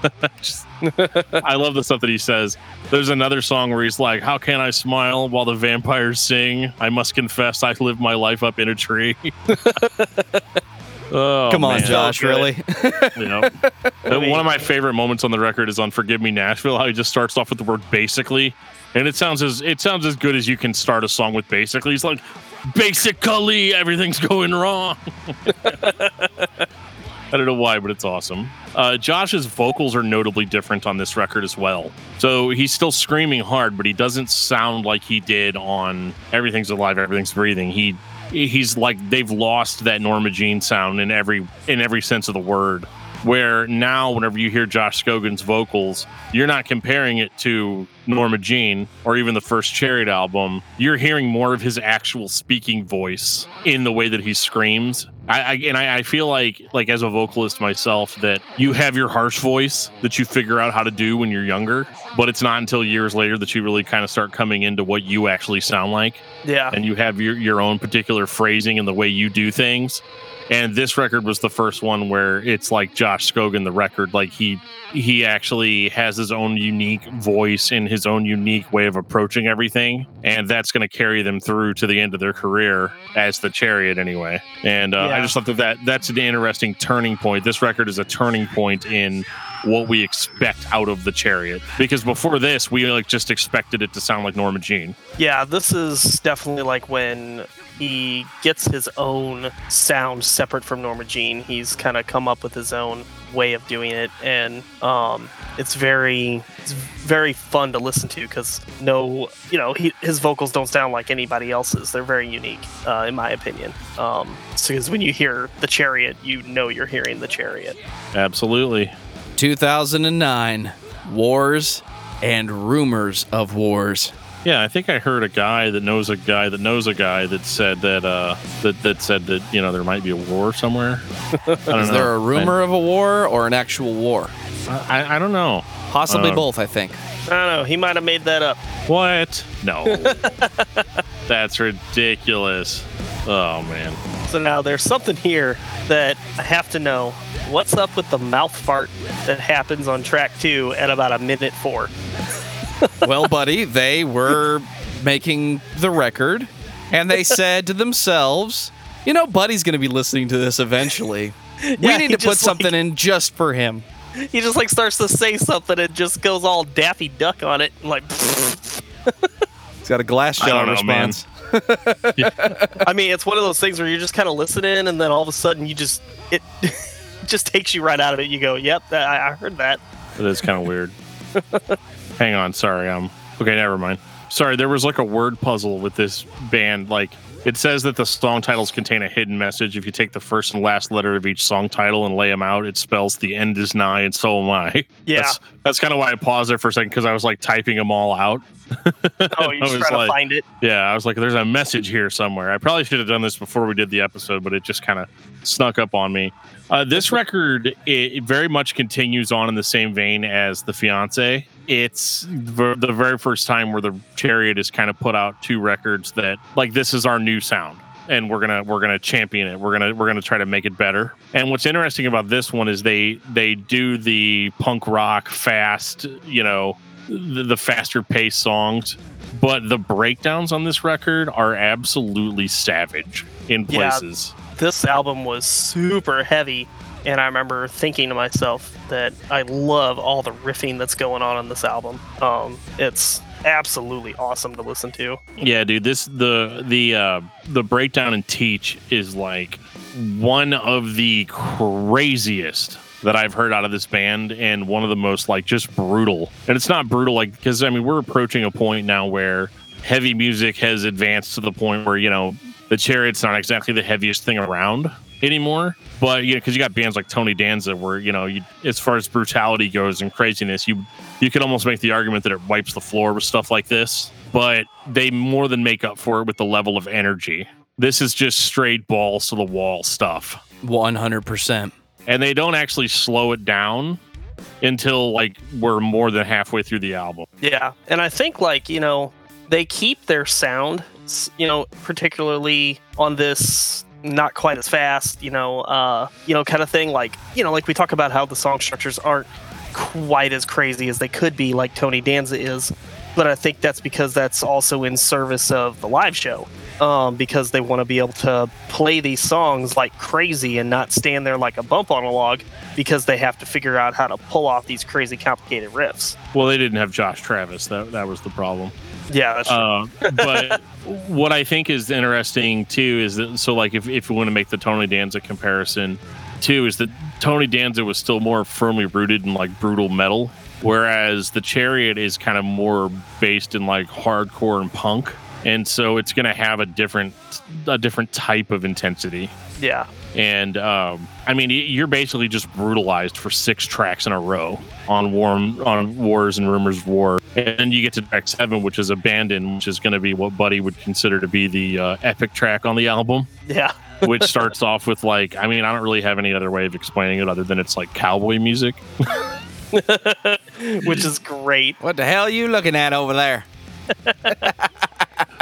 Just- I love the stuff that he says. There's another song where he's like, How can I smile while the vampires sing? I must confess I live my life up in a tree. oh, Come on, man. Josh, really? You know, And one of my favorite moments on the record is on "Forgive Me, Nashville." How he just starts off with the word "basically," and it sounds as it sounds as good as you can start a song with "basically." He's like, "Basically, everything's going wrong." I don't know why, but it's awesome. Uh, Josh's vocals are notably different on this record as well. So he's still screaming hard, but he doesn't sound like he did on "Everything's Alive, Everything's Breathing." He he's like they've lost that Norma Jean sound in every in every sense of the word Where now, whenever you hear Josh Scogin's vocals, you're not comparing it to Norma Jean or even the first Chariot album. You're hearing more of his actual speaking voice in the way that he screams. I, I and I, I feel like, like as a vocalist myself, that you have your harsh voice that you figure out how to do when you're younger, but it's not until years later that you really kind of start coming into what you actually sound like Yeah. and you have your, your own particular phrasing and the way you do things. And this record was the first one where it's like Josh Scogin, the record, like he he actually has his own unique voice and his own unique way of approaching everything, and that's going to carry them through to the end of their career as the Chariot, anyway. And uh, I just thought that, that that's an interesting turning point. This record is a turning point in what we expect out of the Chariot, because before this, we like just expected it to sound like Norma Jean. Yeah, this is definitely like when he gets his own sound separate from Norma Jean. He's kind of come up with his own way of doing it, and um, it's very, it's very fun to listen to because no, you know, he, his vocals don't sound like anybody else's. They're very unique, uh, in my opinion. Um, so because when you hear the Chariot, you know you're hearing the Chariot. Absolutely. 2009 Wars and Rumors of Wars. Yeah, I think I heard a guy that knows a guy that knows a guy that said that uh that that said that you know there might be a war somewhere. I don't Is know. there a rumor of a war or an actual war? I, I don't know. Possibly Uh, both, I think. I don't know. He might have made that up. What? No. That's ridiculous. Oh man. So now there's something here that I have to know. What's up with the mouth fart that happens on track two at about a minute four? Well, buddy, they were making the record and they said to themselves, you know, Buddy's going to be listening to this eventually. We Yeah, need to put something like- in just for him. He just like starts to say something and just goes all Daffy Duck on it, and like. He's got a glass I jar don't know, man. response. I mean, it's one of those things where you're just kind of listening, and then all of a sudden you just it just takes you right out of it. You go, "Yep, I I heard that." It is kind of weird. Hang on, sorry. Um okay, never mind. Sorry, there was like a word puzzle with this band. Like it says that the song titles contain a hidden message. If you take the first and last letter of each song title and lay them out, it spells the end is nigh and so am I. Yeah. That's, that's kind of why I paused there for a second because I was like typing them all out. Oh, was trying like- to find it. Yeah, I was like, there's a message here somewhere. I probably should have done this before we did the episode, but it just kind of snuck up on me. Uh, this record, it, it very much continues on in the same vein as The Fiance. It's ver- the very first time where the Chariot has kind of put out two records that, like, this is our new sound. And we're gonna we're gonna champion it. We're gonna we're gonna try to make it better. And what's interesting about this one is they they do the punk rock fast, you know, the, the faster paced songs, but the breakdowns on this record are absolutely savage in Yeah. places. This album was super heavy, and I remember thinking to myself that I love all the riffing that's going on on this album. Um, it's absolutely awesome to listen to. Yeah, dude, this the the uh the breakdown and teach is like one of the craziest that I've heard out of this band and one of the most like just brutal. And it's not brutal like because I mean we're approaching a point now where heavy music has advanced to the point where, you know, the chariot's not exactly the heaviest thing around anymore. But you know, because you got bands like Tony Danza, where you know, you, as far as brutality goes and craziness, you you could almost make the argument that it wipes the floor with stuff like this. But they more than make up for it with the level of energy. This is just straight balls to the wall stuff, 100%. and they don't actually slow it down until like we're more than halfway through the album. Yeah, and I think like you know they keep their sound, you know, particularly on this not quite as fast, you know, uh, you know, kind of thing. Like you know, like we talk about how the song structures aren't quite as crazy as they could be, like Tony Danza is. But I think that's because that's also in service of the live show. Um, because they want to be able to play these songs like crazy and not stand there like a bump on a log because they have to figure out how to pull off these crazy complicated riffs. Well, they didn't have Josh Travis. That that was the problem. Yeah, that's true. Uh, but what I think is interesting too is that so like if, if you want to make the Tony Danza comparison too is that Tony Danza was still more firmly rooted in like brutal metal, whereas the Chariot is kind of more based in like hardcore and punk. and so it's going to have a different a different type of intensity. Yeah. And um, I mean, you're basically just brutalized for six tracks in a row on warm on wars and rumors of war, and then you get to track seven, which is abandoned, which is going to be what Buddy would consider to be the uh, epic track on the album, Yeah. which starts off with like, I mean, I don't really have any other way of explaining it other than it's like cowboy music. Which is great. What the hell are you looking at over there?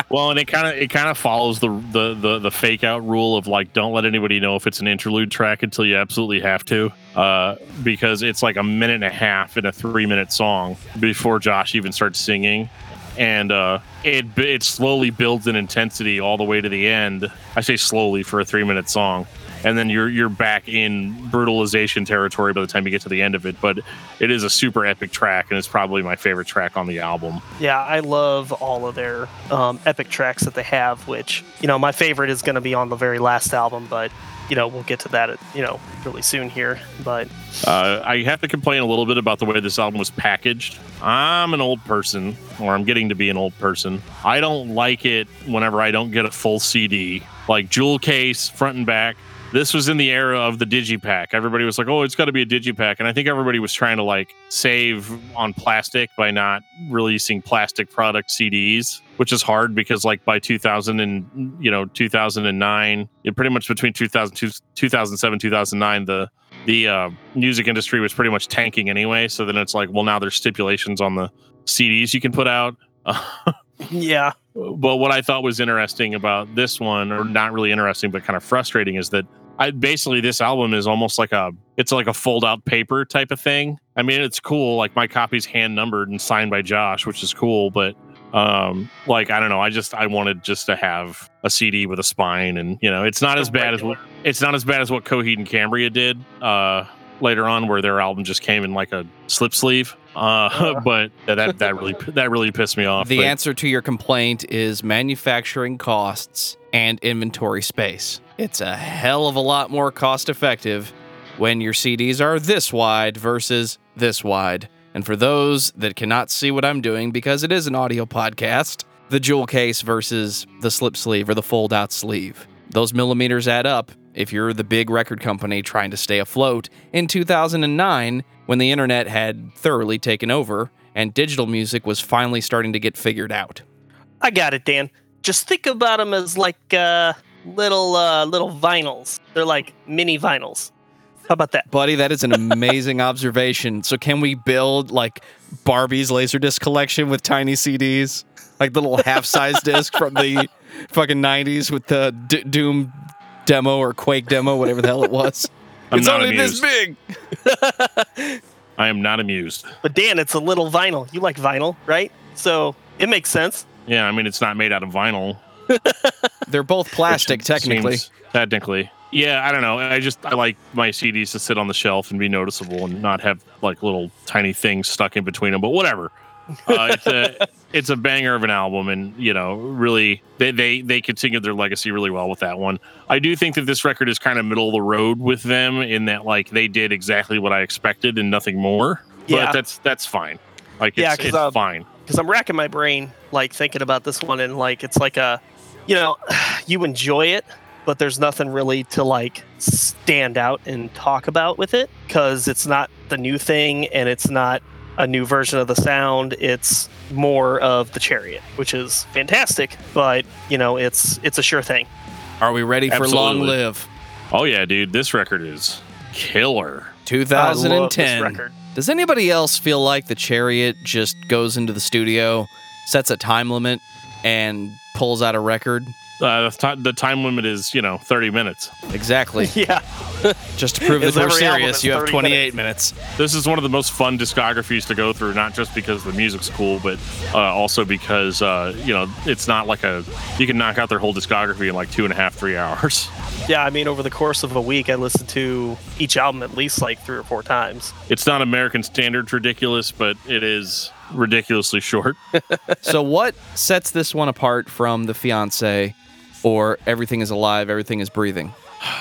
Well, and it kind of it kind of follows the, the the the fake out rule of like don't let anybody know if it's an interlude track until you absolutely have to, uh, because it's like a minute and a half in a three minute song before Josh even starts singing, and uh, it it slowly builds in intensity all the way to the end. I say slowly for a three minute song, and then you're you're back in brutalization territory by the time you get to the end of it. But it is a super epic track, and it's probably my favorite track on the album. Yeah, I love all of their um, epic tracks that they have, which, you know, my favorite is going to be on the very last album, but, you know, we'll get to that, you know, really soon here. But Uh, I have to complain a little bit about the way this album was packaged. I'm an old person, or I'm getting to be an old person. I don't like it whenever I don't get a full CD, like jewel case, front and back. This was in the era of the digipack. Everybody was like, "Oh, it's got to be a digipack," and I think everybody was trying to like save on plastic by not releasing plastic product CDs, which is hard because like by 2000 and you know 2009, it pretty much between 2000 2007 2009 the the uh, music industry was pretty much tanking anyway. So then it's like, well, now there's stipulations on the CDs you can put out. yeah, but what I thought was interesting about this one, or not really interesting, but kind of frustrating, is that I basically this album is almost like a it's like a fold out paper type of thing. I mean, it's cool. Like my copy's hand numbered and signed by Josh, which is cool. But um, like I don't know, I just I wanted just to have a CD with a spine, and you know, it's not as bad as what it's not as bad as what Coheed and Cambria did uh, later on, where their album just came in like a slip sleeve. Uh, but that that really that really pissed me off. The But- answer to your complaint is manufacturing costs and inventory space. It's a hell of a lot more cost effective when your CDs are this wide versus this wide. And for those that cannot see what I'm doing because it is an audio podcast, the jewel case versus the slip sleeve or the fold out sleeve. Those millimeters add up if you're the big record company trying to stay afloat in 2009 when the internet had thoroughly taken over and digital music was finally starting to get figured out. I got it, Dan. Just think about them as like uh, little uh, little vinyls. They're like mini vinyls. How about that? Buddy, that is an amazing observation. So, can we build like Barbie's Laserdisc collection with tiny CDs? Like the little half size disc from the fucking 90s with the D- Doom demo or Quake demo, whatever the hell it was. I'm it's not only amused. this big. I am not amused. But Dan, it's a little vinyl. You like vinyl, right? So it makes sense. Yeah, I mean it's not made out of vinyl. They're both plastic, technically. technically. Yeah, I don't know. I just I like my CDs to sit on the shelf and be noticeable and not have like little tiny things stuck in between them. But whatever. Uh, it's a it's a banger of an album, and you know, really they they they continued their legacy really well with that one. I do think that this record is kind of middle of the road with them in that like they did exactly what I expected and nothing more. Yeah. But that's that's fine. Like it's, Yeah, it's uh, fine. because I'm racking my brain, like thinking about this one, and like it's like a, you know, you enjoy it, but there's nothing really to like stand out and talk about with it because it's not the new thing and it's not a new version of the sound. It's more of the Chariot, which is fantastic, but you know, it's it's a sure thing. Are we ready for Long Live? Oh yeah, dude, this record is killer. I love this 2010. record. Does anybody else feel like the Chariot just goes into the studio, sets a time limit, and pulls out a record? Uh, the, ti- the time limit is you know 30 minutes. Exactly. Yeah, Just to prove that we're serious, you have 30 28 minutes. This is one of the most fun discographies to go through, not just because the music's cool, but uh, also because uh, you know it's not like a you can knock out their whole discography in like two and a half, three hours. yeah. I mean, over the course of a week, I listened to each album at least like three or four times. It's not American standards ridiculous, but it is ridiculously short. so, what sets this one apart from The Fiance or Everything is Alive, Everything is Breathing?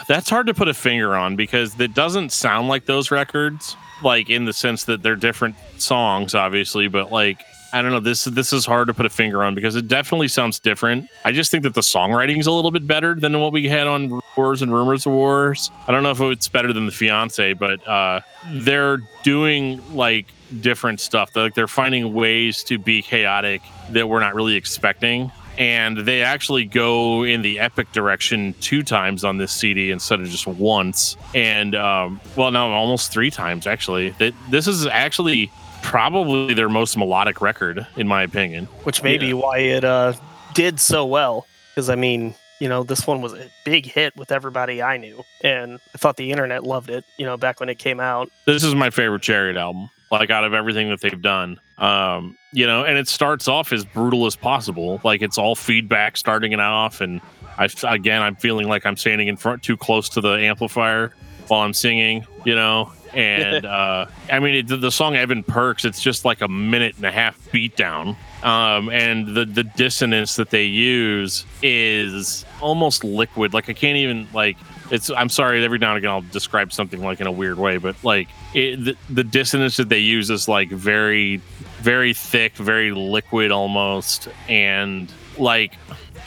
That's hard to put a finger on because it doesn't sound like those records, like in the sense that they're different songs, obviously, but like I don't know. This this is hard to put a finger on because it definitely sounds different. I just think that the songwriting is a little bit better than what we had on Wars and Rumors of Wars. I don't know if it's better than the Fiance, but uh, they're doing like different stuff. They're, Like they're finding ways to be chaotic that we're not really expecting. And they actually go in the epic direction two times on this CD instead of just once. And um, well, no, almost three times actually. That this is actually probably their most melodic record, in my opinion. Which may be why it uh, did so well. Because I mean, you know, this one was a big hit with everybody I knew, and I thought the internet loved it. You know, back when it came out. This is my favorite Chariot album. Like out of everything that they've done, um, you know, and it starts off as brutal as possible. Like it's all feedback starting it off, and I again I'm feeling like I'm standing in front too close to the amplifier while I'm singing, you know. And uh, I mean, it, the song Evan Perks, it's just like a minute and a half beat down. Um, and the the dissonance that they use is almost liquid. Like I can't even like it's. I'm sorry. Every now and again, I'll describe something like in a weird way, but like it, the, the dissonance that they use is like very, very thick, very liquid almost, and like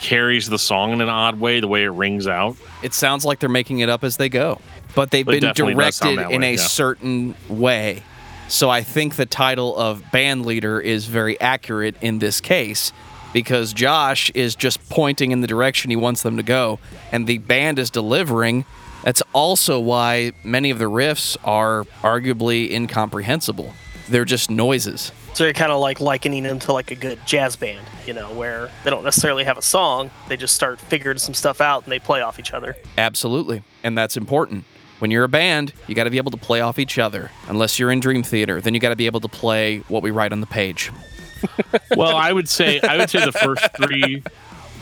carries the song in an odd way. The way it rings out. It sounds like they're making it up as they go, but they've It been definitely does sound directed in way, a yeah. certain way. So I think the title of band leader is very accurate in this case because Josh is just pointing in the direction he wants them to go and the band is delivering. That's also why many of the riffs are arguably incomprehensible. They're just noises. So you're kind of like likening them to like a good jazz band, you know, where they don't necessarily have a song, they just start figuring some stuff out and they play off each other. Absolutely. And that's important. When you're a band, you got to be able to play off each other. Unless you're in Dream Theater, then you got to be able to play what we write on the page. well, I would say I would say the first three,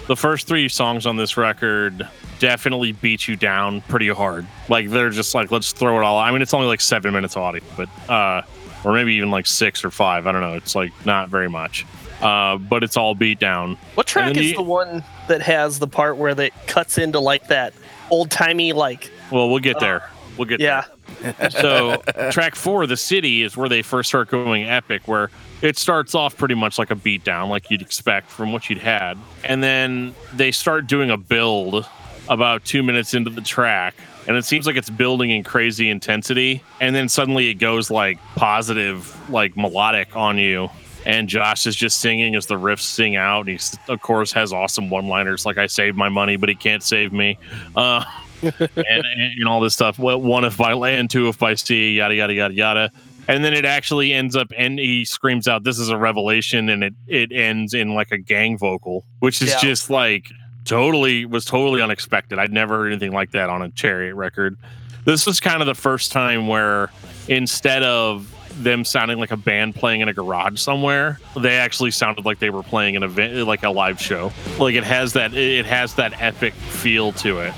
the first three songs on this record definitely beat you down pretty hard. Like they're just like let's throw it all. I mean, it's only like seven minutes of audio, but uh, or maybe even like six or five. I don't know. It's like not very much, uh, but it's all beat down. What track then is the- the one that has the part where that cuts into like that old timey like Well, we'll get there. We'll get there. yeah there. So track four, the city, is where they first start going epic, where it starts off pretty much like a beatdown, like you'd expect from what you'd had, and then they start doing a build about two minutes into the track. And it seems like it's building in crazy intensity. And then suddenly it goes like positive, like melodic on you. And Josh is just singing as the riffs sing out. And he, of course, has awesome one liners like, I saved my money, but he can't save me. Uh, and, and, all this stuff. Well, one if by land, two if by sea, yada yada yada yada. And then it actually ends up, and he screams out, "This is a revelation!" And it it ends in like a gang vocal, which is Yeah. just like totally was totally unexpected. I'd never heard anything like that on a Chariot record. This was kind of the first time where instead of them sounding like a band playing in a garage somewhere, they actually sounded like they were playing an event, like a live show. Like it has that, it has that epic feel to it.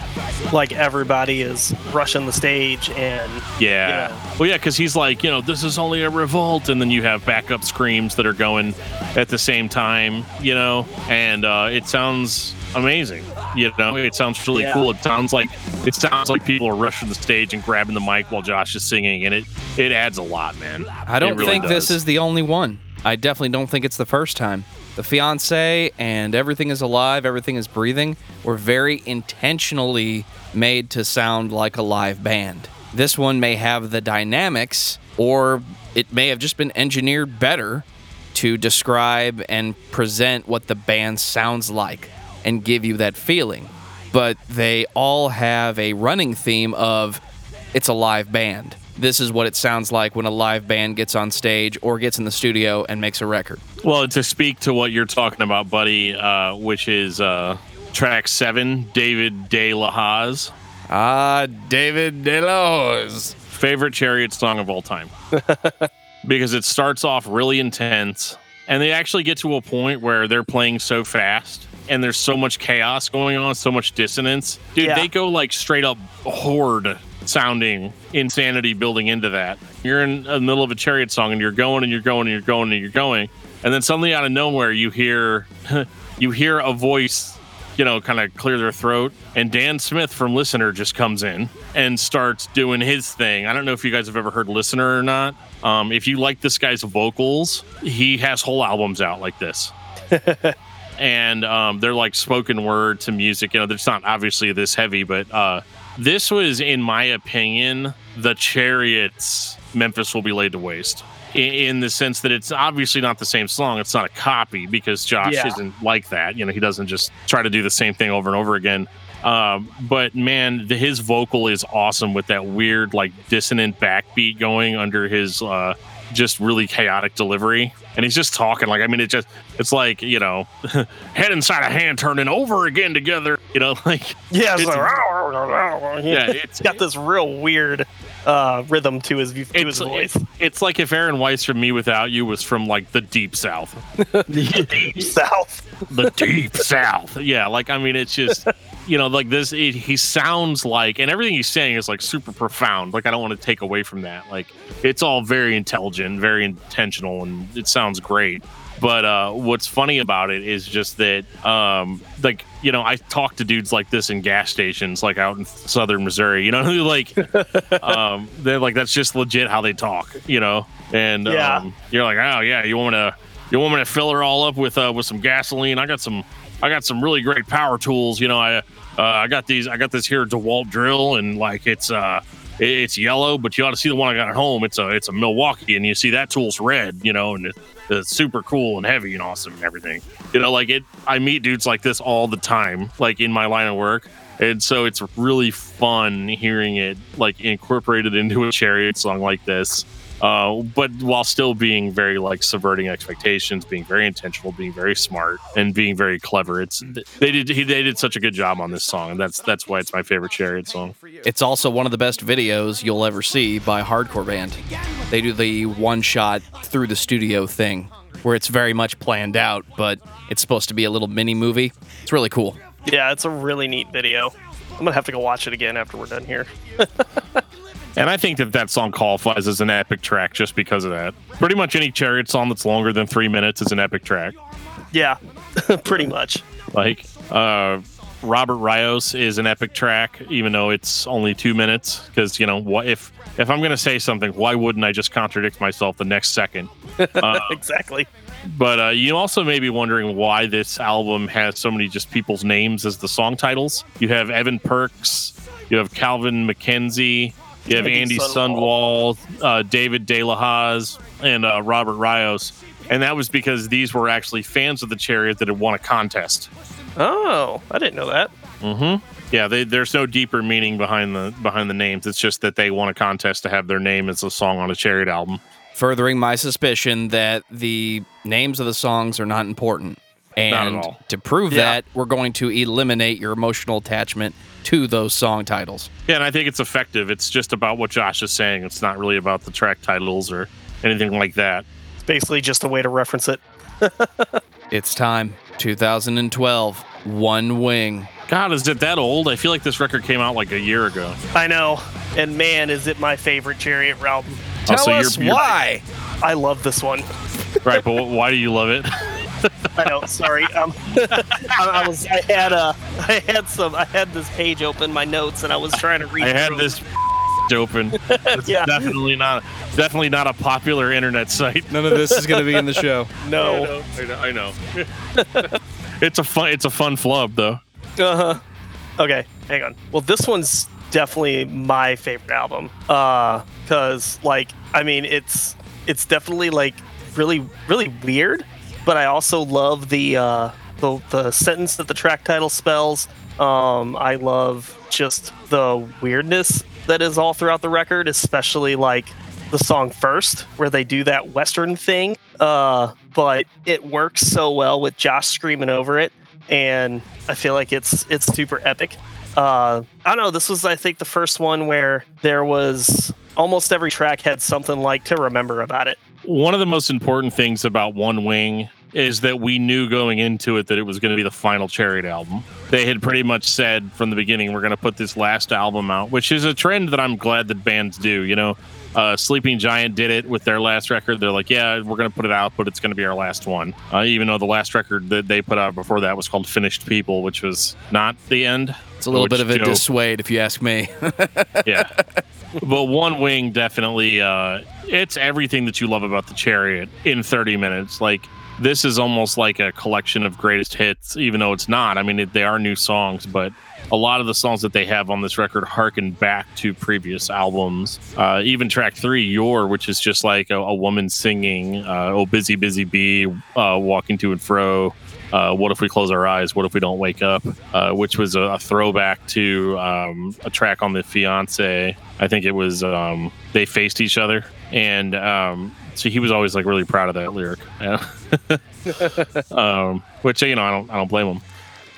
like everybody is rushing the stage and Yeah. Yeah. Well, yeah, because he's like, you know, this is only a revolt, and then you have backup screams that are going at the same time, you know, and uh, it sounds amazing. You know, it sounds really Yeah. cool. It sounds like it sounds like people are rushing the stage and grabbing the mic while Josh is singing, and it it adds a lot, man. I don't really think this is the only one. I definitely don't think it's the first time. The fiance and everything is alive, everything is breathing were very intentionally made to sound like a live band. This one may have the dynamics, or it may have just been engineered better to describe and present what the band sounds like and give you that feeling. But they all have a running theme of it's a live band. This is what it sounds like when a live band gets on stage or gets in the studio and makes a record. Well, to speak to what you're talking about, buddy, uh, which is uh, track seven, David De La Haas, Ah, David De La DeLoz. favorite chariot song of all time because it starts off really intense and they actually get to a point where they're playing so fast and there's so much chaos going on so much dissonance dude Yeah. they go like straight up horde sounding insanity building into that you're in the middle of a chariot song and you're going and you're going and you're going and you're going and then suddenly out of nowhere you hear you hear a voice you know, kind of clear their throat. And Dan Smith from Listener just comes in and starts doing his thing. I don't know if you guys have ever heard Listener or not. Um, if you like this guy's vocals, he has whole albums out like this. and um, they're like spoken word to music. You know, it's not obviously this heavy, but uh, this was, in my opinion, the Chariots Memphis will be laid to waste. In, in the sense that it's obviously not the same song. It's not a copy because Josh Yeah. isn't like that. You know, he doesn't just try to do the same thing over and over again. Um, but man, the, his vocal is awesome with that weird, like dissonant backbeat going under his uh, just really chaotic delivery. And he's just talking like, I mean, it just, it's like, you know, head inside a hand turning over again together, you know, like, Yeah, it's It's- like, yeah, yeah, it's, it's got this real weird uh, rhythm to his to his voice. it's, it's like if Aaron Weiss from Me Without You was from like the deep south. The deep South. the deep south yeah like i mean it's just you know like this it, he sounds like and everything he's saying is like super profound. Like i don't want to take away from that. Like it's all very intelligent very intentional and it sounds great. But uh what's funny about it is just that um like you know i talk to dudes like this in gas stations like out in southern missouri you know like um they're like that's just legit how they talk you know? And Yeah. um you're like oh yeah you want me to you want me to fill her all up with uh with some gasoline? I got some i got some really great power tools you know i uh i got these i got this here dewalt drill and like it's uh it's yellow but you ought to see the one i got at home. It's a it's a milwaukee and you see that tool's red you know and it, it's super cool and heavy and awesome and everything. You know like it i meet dudes like this all the time like in my line of work and so it's really fun hearing it like incorporated into a chariot song like this uh, but while still being very like subverting expectations, being very intentional, being very smart, and being very clever. It's they did he they did such a good job on this song, and that's that's why it's my favorite chariot song. It's also one of the best videos you'll ever see by a hardcore band. They do the one shot through the studio thing where it's very much planned out, but it's supposed to be a little mini movie. It's really cool. Yeah, it's a really neat video. I'm gonna have to go watch it again after we're done here. And I think that that song qualifies as an epic track just because of that. Pretty much any chariot song that's longer than three minutes is an epic track. Yeah, pretty much. Like uh, Robert Rios is an epic track, even though it's only two minutes. Because you know, what if if I'm gonna say something, why wouldn't I just contradict myself the next second? Uh, Exactly. but uh, you also may be wondering why this album has so many just people's names as the song titles. You have Evan Perks, you have Calvin McKenzie, you have Andy Andy Sundwall. Sundwall, uh, David De La Hoz, and uh, Robert Rios. And that was because these were actually fans of the Chariot that had won a contest. Oh, I didn't know that. Mm-hmm. Yeah, they, there's no deeper meaning behind the behind the names. It's just that they won a contest to have their name as a song on a Chariot album. Furthering my suspicion that the names of the songs are not important. Not at And all. to prove Yeah. that, we're going to eliminate your emotional attachment to those song titles. Yeah, and I think it's effective. It's just about what Josh is saying. It's not really about the track titles or anything like that. It's basically just a way to reference it. It's time. 2012. One Wing. God, is it that old? I feel like this record came out like a year ago. I know. And man, is it my favorite Chariot album. Oh, Tell so you're- us you're- why. I love this one. Right, but why do you love it? I know. Sorry. Um, I, I was. I had a. I had some. I had this page open, my notes, and I was trying to read. It. I had through. this open. It's Yeah. definitely not definitely not a popular internet site. None of this is going to be in the show. No. I know. I know. it's a fun it's a fun flub though. Uh huh. Okay, hang on. Well, this one's definitely my favorite album. Uh, cause like, I mean, it's it's definitely like really really weird, but I also love the uh the the sentence that the track title spells. Um, I love just the weirdness that is all throughout the record, especially like the song first, where they do that western thing. Uh, but it works so well with Josh screaming over it, and I feel like it's it's super epic. Uh, I don't know. This was, I think, the first one where there was almost every track had something like to remember about it. One of the most important things about One Wing is that we knew going into it that it was going to be the final Chariot album. They had pretty much said from the beginning, we're going to put this last album out, which is a trend that I'm glad that bands do. You know, uh, Sleeping Giant did it with their last record. They're like, yeah, we're going to put it out, but it's going to be our last one. Uh, even though the last record that they put out before that was called Finished People, which was not the end. It's a little Which, bit of a you know, dissuade, if you ask me. yeah. But One Wing definitely, uh, it's everything that you love about the Chariot in 30 minutes. Like, this is almost like a collection of greatest hits, even though it's not. I mean, it, they are new songs, but a lot of the songs that they have on this record harken back to previous albums. Uh, even track three, Your, which is just like a, a woman singing, uh, Oh, Busy, Busy Bee, uh, walking to and fro. Uh, what if we close our eyes? What if we don't wake up? Uh, which was a, a throwback to um, a track on the Fiance. I think it was um, they faced each other, and um, so he was always like really proud of that lyric. Yeah. um, which you know I don't I don't blame him,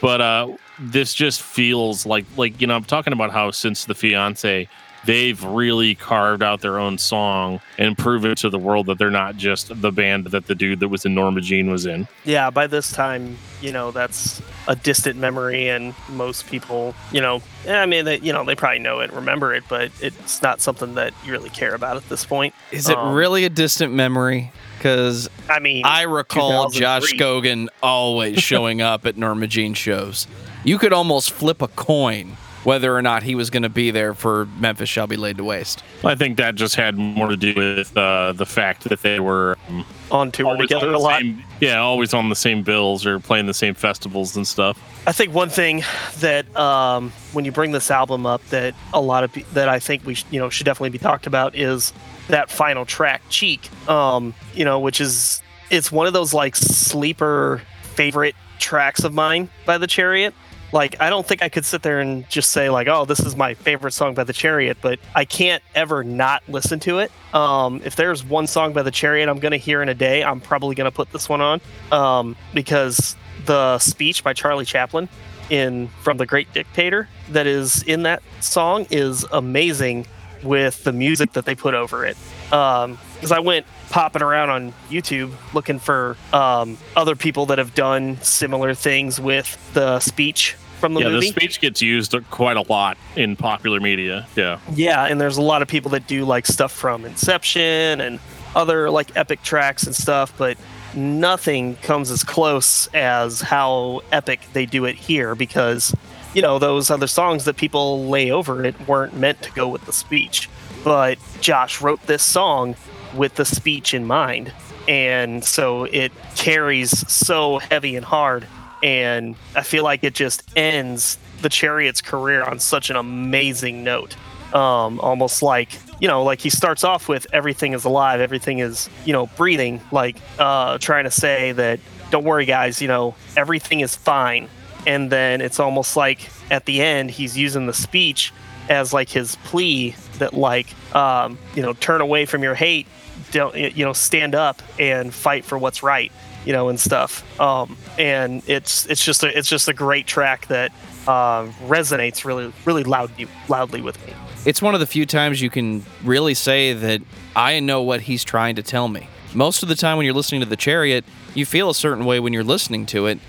but uh, this just feels like like you know I'm talking about how since the Fiance they've really carved out their own song and proven to the world that they're not just the band that the dude that was in Norma Jean was in. Yeah, by this time, you know, that's a distant memory, and most people, you know, I mean, they, you know, they probably know it, remember it, but it's not something that you really care about at this point. Is it Um, really a distant memory? Because I mean, I recall Josh Scogin always showing up at Norma Jean shows. You could almost flip a coin whether or not he was going to be there for Memphis Shall Be Laid to Waste. I think that just had more to do with uh, the fact that they were um, on tour together on a lot. same, yeah, always on the same bills or playing the same festivals and stuff. I think one thing that um, when you bring this album up that a lot of pe- that I think we sh- you know should definitely be talked about is that final track cheek um, you know which is it's one of those like sleeper favorite tracks of mine by the chariot like i don't think i could sit there and just say like oh this is my favorite song by the chariot but i can't ever not listen to it. Um, if there's one song by the chariot i'm to hear in a day i'm probably to put this one on um, because the speech by charlie chaplin in from the great dictator that is in that song is amazing with the music that they put over it. Because i went popping around on youtube looking for um, other people that have done similar things with the speech from the yeah, movie the speech gets used quite a lot in popular media. Yeah. yeah, and there's a lot of people that do like stuff from Inception and other like epic tracks and stuff, but nothing comes as close as how epic they do it here because you know those other songs that people lay over it weren't meant to go with the speech. But Josh wrote this song with the speech in mind, and so it carries so heavy and hard and I feel like it just ends the Chariot's career on such an amazing note. Um, almost like you know, like he starts off with everything is alive, everything is you know breathing, like uh, trying to say that don't worry, guys, you know everything is fine. And then it's almost like at the end he's using the speech as like his plea that like um, you know turn away from your hate, don't you know stand up and fight for what's right you know, and stuff. Um, and it's it's just a it's just a great track that uh, resonates really really loudly loudly with me. It's one of the few times you can really say that I know what he's trying to tell me. Most of the time when you're listening to The Chariot, you feel a certain way when you're listening to it,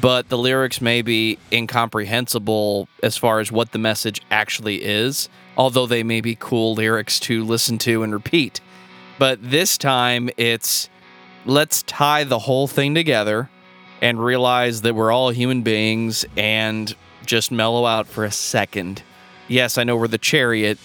but the lyrics may be incomprehensible as far as what the message actually is, although they may be cool lyrics to listen to and repeat. But this time it's let's tie the whole thing together and realize that we're all human beings and just mellow out for a second. Yes, I know we're the chariot,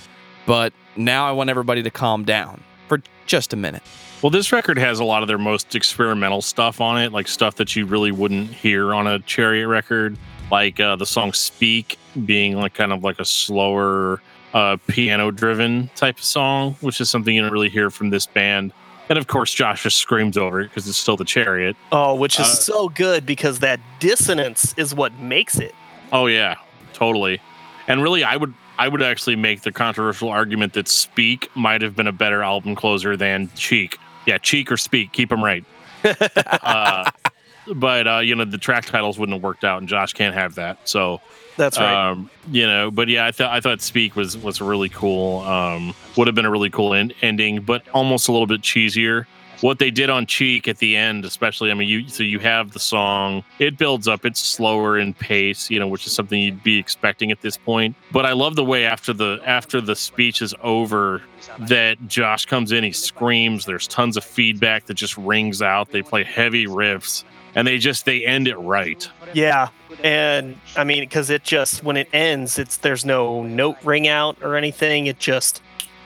but now I want everybody to calm down for just a minute. Well, this record has a lot of their most experimental stuff on it, like stuff that you really wouldn't hear on a Chariot record, like uh, the song "Speak" being like kind of like a slower, uh, piano-driven type of song, which is something you don't really hear from this band. And of course, Josh just screams over it because it's still the Chariot. Oh, which is Uh, so good because that dissonance is what makes it. Oh yeah, totally. And really, I would I would actually make the controversial argument that "Speak" might have been a better album closer than "Cheek." Yeah, "Cheek" or "Speak." Keep them right. uh, but uh, you know the track titles wouldn't have worked out, and Josh can't have that. So That's right. um, you know, but yeah, I thought I thought "Speak" was was really cool. Um, would have been a really cool en- ending, but almost a little bit cheesier. what they did on Cheek at the end, especially. I mean, you so you have the song. It builds up. It's slower in pace, you know, which is something you'd be expecting at this point. But I love the way after the after the speech is over, that Josh comes in. He screams. There's tons of feedback that just rings out. They play heavy riffs, and they just they end it right. Yeah, and I mean, because it just when it ends, it's there's no note ring out or anything. It just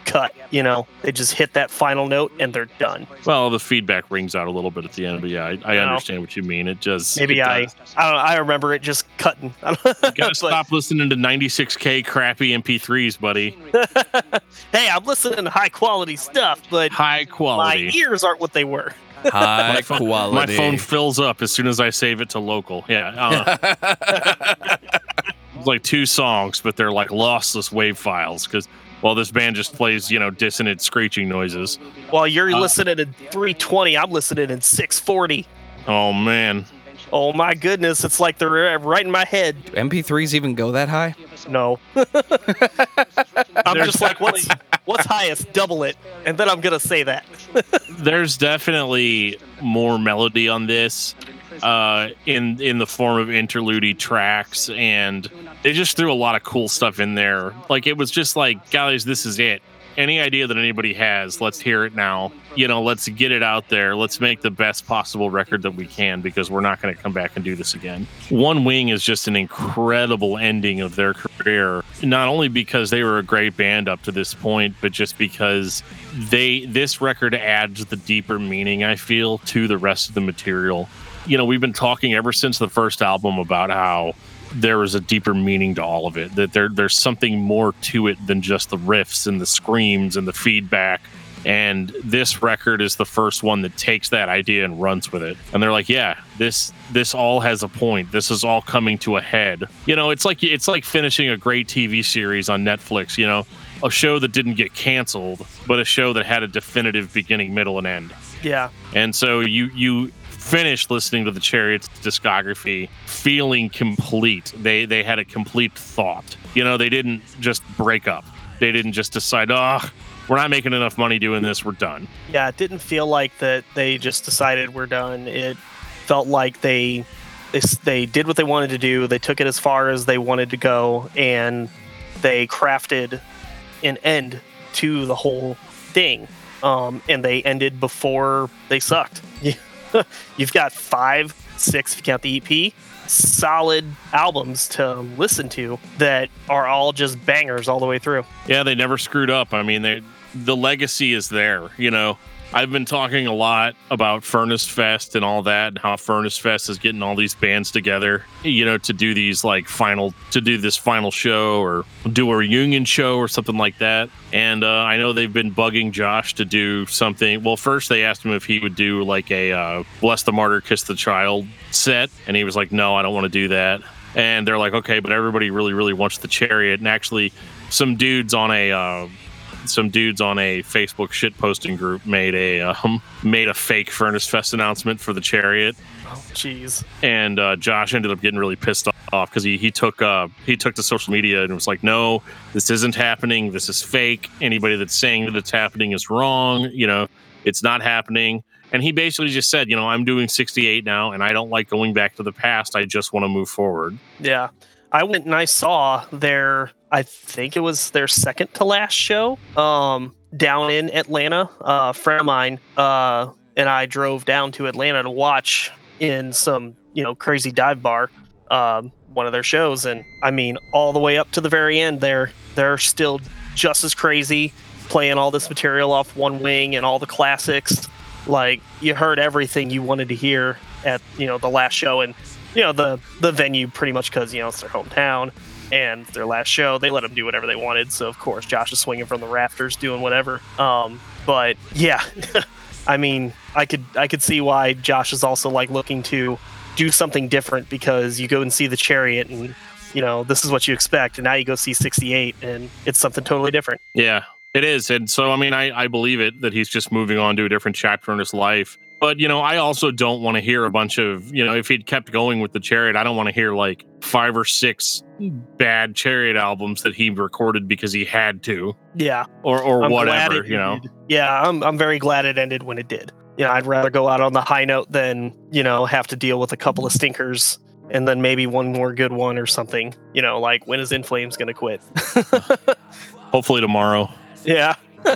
cut. You know, they just hit that final note and they're done. Well, the feedback rings out a little bit at the end, but yeah, I, I understand what you mean. It just Maybe it I. I don't know. I remember it just cutting. You gotta stop listening to 96k crappy MP3s, buddy. hey, I'm listening to high quality stuff, but High quality. my ears aren't what they were. High My phone, my phone fills up as soon as I save it to local. Yeah, uh, it's like two songs, but they're like lossless wave files because well, this band just plays you know dissonant screeching noises. While you're Uh, listening in 320, I'm listening in 640. Oh man, Oh my goodness, it's like they're right in my head. Do MP3s even go that high? No. I'm just like, what's what's highest? Double it, and then I'm gonna say that. there's definitely more melody on this uh in in the form of interlude tracks and they just threw a lot of cool stuff in there like it was just like guys this is it any idea that anybody has let's hear it now. You know let's get it out there. Let's make the best possible record that we can because we're not going to come back and do this again. One wing is just an incredible ending of their career not only because they were a great band up to this point but just because they this record adds the deeper meaning i feel to the rest of the material. You know we've been talking ever since the first album about how there was a deeper meaning to all of it that there there's something more to it than just the riffs and the screams and the feedback. And this record is the first one that takes that idea and runs with it. And they're like yeah this this all has a point. This is all coming to a head. You know it's like it's like finishing a great tv series on netflix you know? A show that didn't get canceled but a show that had a definitive beginning middle and end. Yeah, and so you you finish listening to the Chariots discography feeling complete. They they had a complete thought. You know, they didn't just break up. They didn't just decide, "Oh, we're not making enough money doing this. We're done." yeah. It didn't feel like that. They just decided we're done. It felt like they they they did what they wanted to do. They took it as far as they wanted to go, and they crafted an end to the whole thing. Um, and they ended before they sucked. You've got five, six if you count the EP, solid albums to listen to that are all just bangers all the way through. Yeah, they never screwed up. I mean, they the legacy is there, you know. I've been talking a lot about Furnace Fest and all that, and how Furnace Fest is getting all these bands together, you know, to do these like final, to do this final show or do a reunion show or something like that. And uh, I know they've been bugging Josh to do something. Well, first they asked him if he would do like a uh, Bless the Martyr, Kiss the Child set, and he was like, no, I don't want to do that. And they're like, okay, but everybody really, really wants the Chariot. And actually, some dudes on a uh, some dudes on a Facebook shit posting group made a um, made a fake Furnace Fest announcement for the Chariot, Jeez. and uh, Josh ended up getting really pissed off because he he took uh, he took to social media and was like, "No, this isn't happening. This is fake. Anybody that's saying that it's happening is wrong. You know, it's not happening." And he basically just said, "You know, I'm doing 68 now, and I don't like going back to the past. I just want to move forward." Yeah. I went and I saw their I think it was their second to last show um down in Atlanta. Uh, a friend of mine uh and I drove down to Atlanta to watch in some, you know, crazy dive bar um one of their shows. And I mean all the way up to the very end they're they're still just as crazy playing all this material off one wing and all the classics. Like you heard everything you wanted to hear at you know the last show. And you know the the venue pretty much because you know it's their hometown and their last show they let them do whatever they wanted so of course josh is swinging from the rafters doing whatever um but yeah i mean i could i could see why josh is also like looking to do something different because you go and see the chariot and you know this is what you expect and now you go see 68 and it's something totally different Yeah, it is. And so, I mean, I, I believe it that he's just moving on to a different chapter in his life. But, you know, I also don't want to hear a bunch of, you know, if he'd kept going with the Chariot, I don't want to hear like five or six bad Chariot albums that he recorded because he had to yeah or, or I'm whatever, you know. ended. Yeah, I'm I'm very glad it ended when it did. you know, I'd rather go out on the high note than, you know, have to deal with a couple of stinkers and then maybe one more good one or something. You know, like when is In Flames going to quit? Hopefully tomorrow. yeah.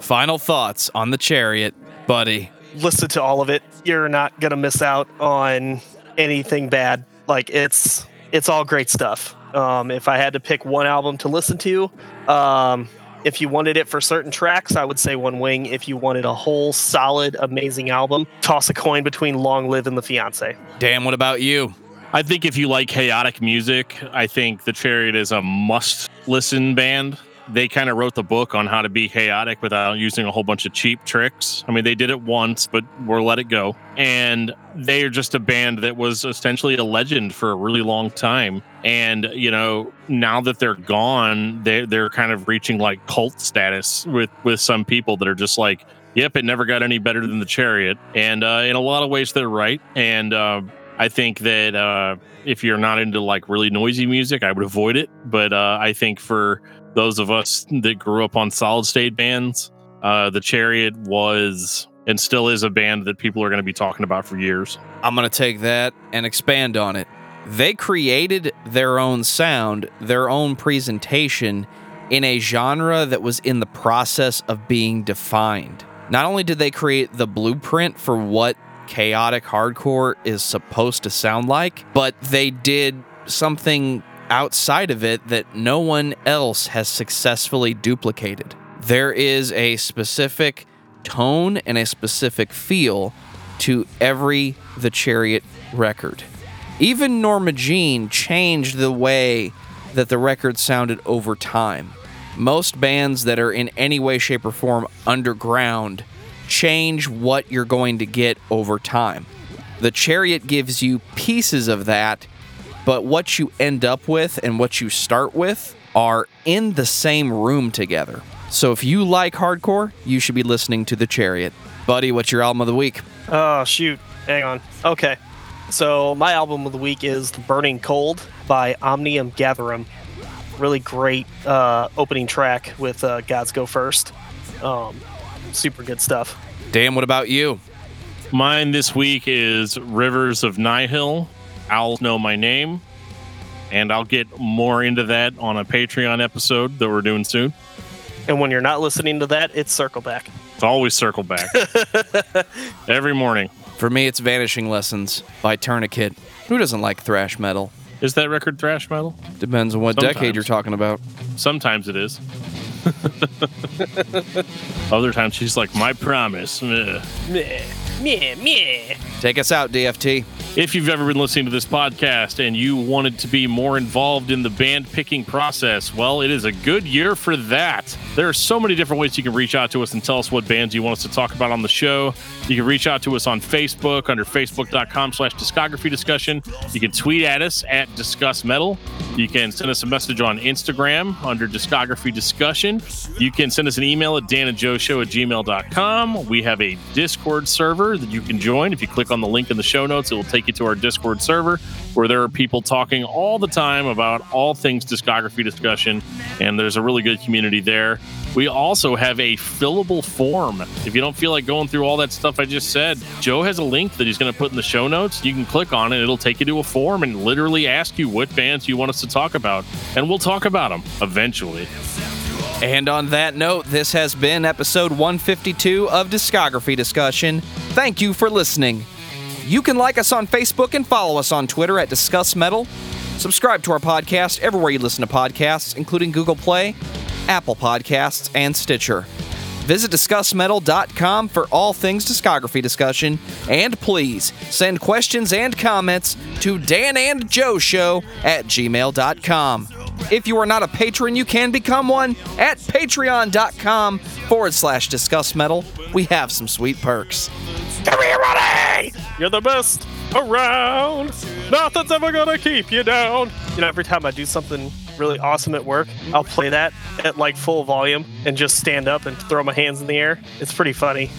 Final thoughts on the chariot, buddy. Listen to all of it. You're not going to miss out on anything bad. Like it's it's all great stuff. Um, if I had to pick one album to listen to, um, if you wanted it for certain tracks, I would say One Wing. If you wanted a whole solid, amazing album, toss a coin between Long Live and The Fiance. Dan, what about you? I think if you like chaotic music, I think The Chariot is a must listen band. They kind of wrote the book on how to be chaotic without using a whole bunch of cheap tricks. I mean, they did it once, but we'll let it go. And they are just a band that was essentially a legend for a really long time. And, you know, now that they're gone, they they're kind of reaching like cult status with with some people that are just like, yep, it never got any better than the Chariot. And uh, in a lot of ways, they're right. And uh, I think that uh, if you're not into like really noisy music, I would avoid it. But uh, I think for those of us that grew up on solid state bands, uh, the Chariot was and still is a band that people are going to be talking about for years. I'm going to take that and expand on it. They created their own sound, their own presentation in a genre that was in the process of being defined. Not only did they create the blueprint for what chaotic hardcore is supposed to sound like, but they did something outside of it that no one else has successfully duplicated. There is a specific tone and a specific feel to every The Chariot record. Even Norma Jean changed the way that the record sounded over time. Most bands that are in any way, shape, or form underground change what you're going to get over time. The Chariot gives you pieces of that, but what you end up with and what you start with are in the same room together. So if you like hardcore, you should be listening to The Chariot. Buddy, what's your album of the week? Oh, shoot. Hang on. Okay. So, my album of the week is The Burning Cold by Omnium Gatherum. Really great uh, opening track with uh, Gods Go First. Um, super good stuff. Dan, what about you? Mine this week is Rivers of Nihil. Owls know my name, and I'll get more into that on a Patreon episode that we're doing soon. And when you're not listening to that, it's Circle Back. It's always circle back every morning. For me, it's Vanishing Lessons by Tourniquet. Who doesn't like thrash metal? Is that record thrash metal? Depends on what decade you're talking about. Sometimes it is. Other times she's like, my promise. Meh. Meh, meh, meh. Take us out, DFT. If you've ever been listening to this podcast and you wanted to be more involved in the band picking process, well, it is a good year for that. There are so many different ways you can reach out to us and tell us what bands you want us to talk about on the show. You can reach out to us on Facebook under facebook.com slash discography discussion. You can tweet at us at discuss metal. You can send us a message on Instagram under discography discussion. You can send us an email at danandjoeshow at gmail.com. We have a Discord server that you can join. If you click on the link in the show notes, it will take you to our Discord server where there are people talking all the time about all things discography discussion. And there's a really good community there. We also have a fillable form. If you don't feel like going through all that stuff I just said, Joe has a link that he's going to put in the show notes. You can click on it, it'll take you to a form and literally ask you what bands you want us to talk about. And we'll talk about them eventually. And on that note, this has been episode 152 of Discography Discussion. Thank you for listening. You can like us on Facebook and follow us on Twitter at Discuss Metal. Subscribe to our podcast everywhere you listen to podcasts, including Google Play, Apple Podcasts, and Stitcher. Visit DiscussMetal.com for all things discography discussion, and please send questions and comments to Dan and Joe Show at gmail.com. If you are not a patron, you can become one at patreon.com forward slash discuss metal. We have some sweet perks. You're the best around. Nothing's ever gonna keep you down. You know, every time I do something really awesome at work, I'll play that at like full volume and just stand up and throw my hands in the air. It's pretty funny.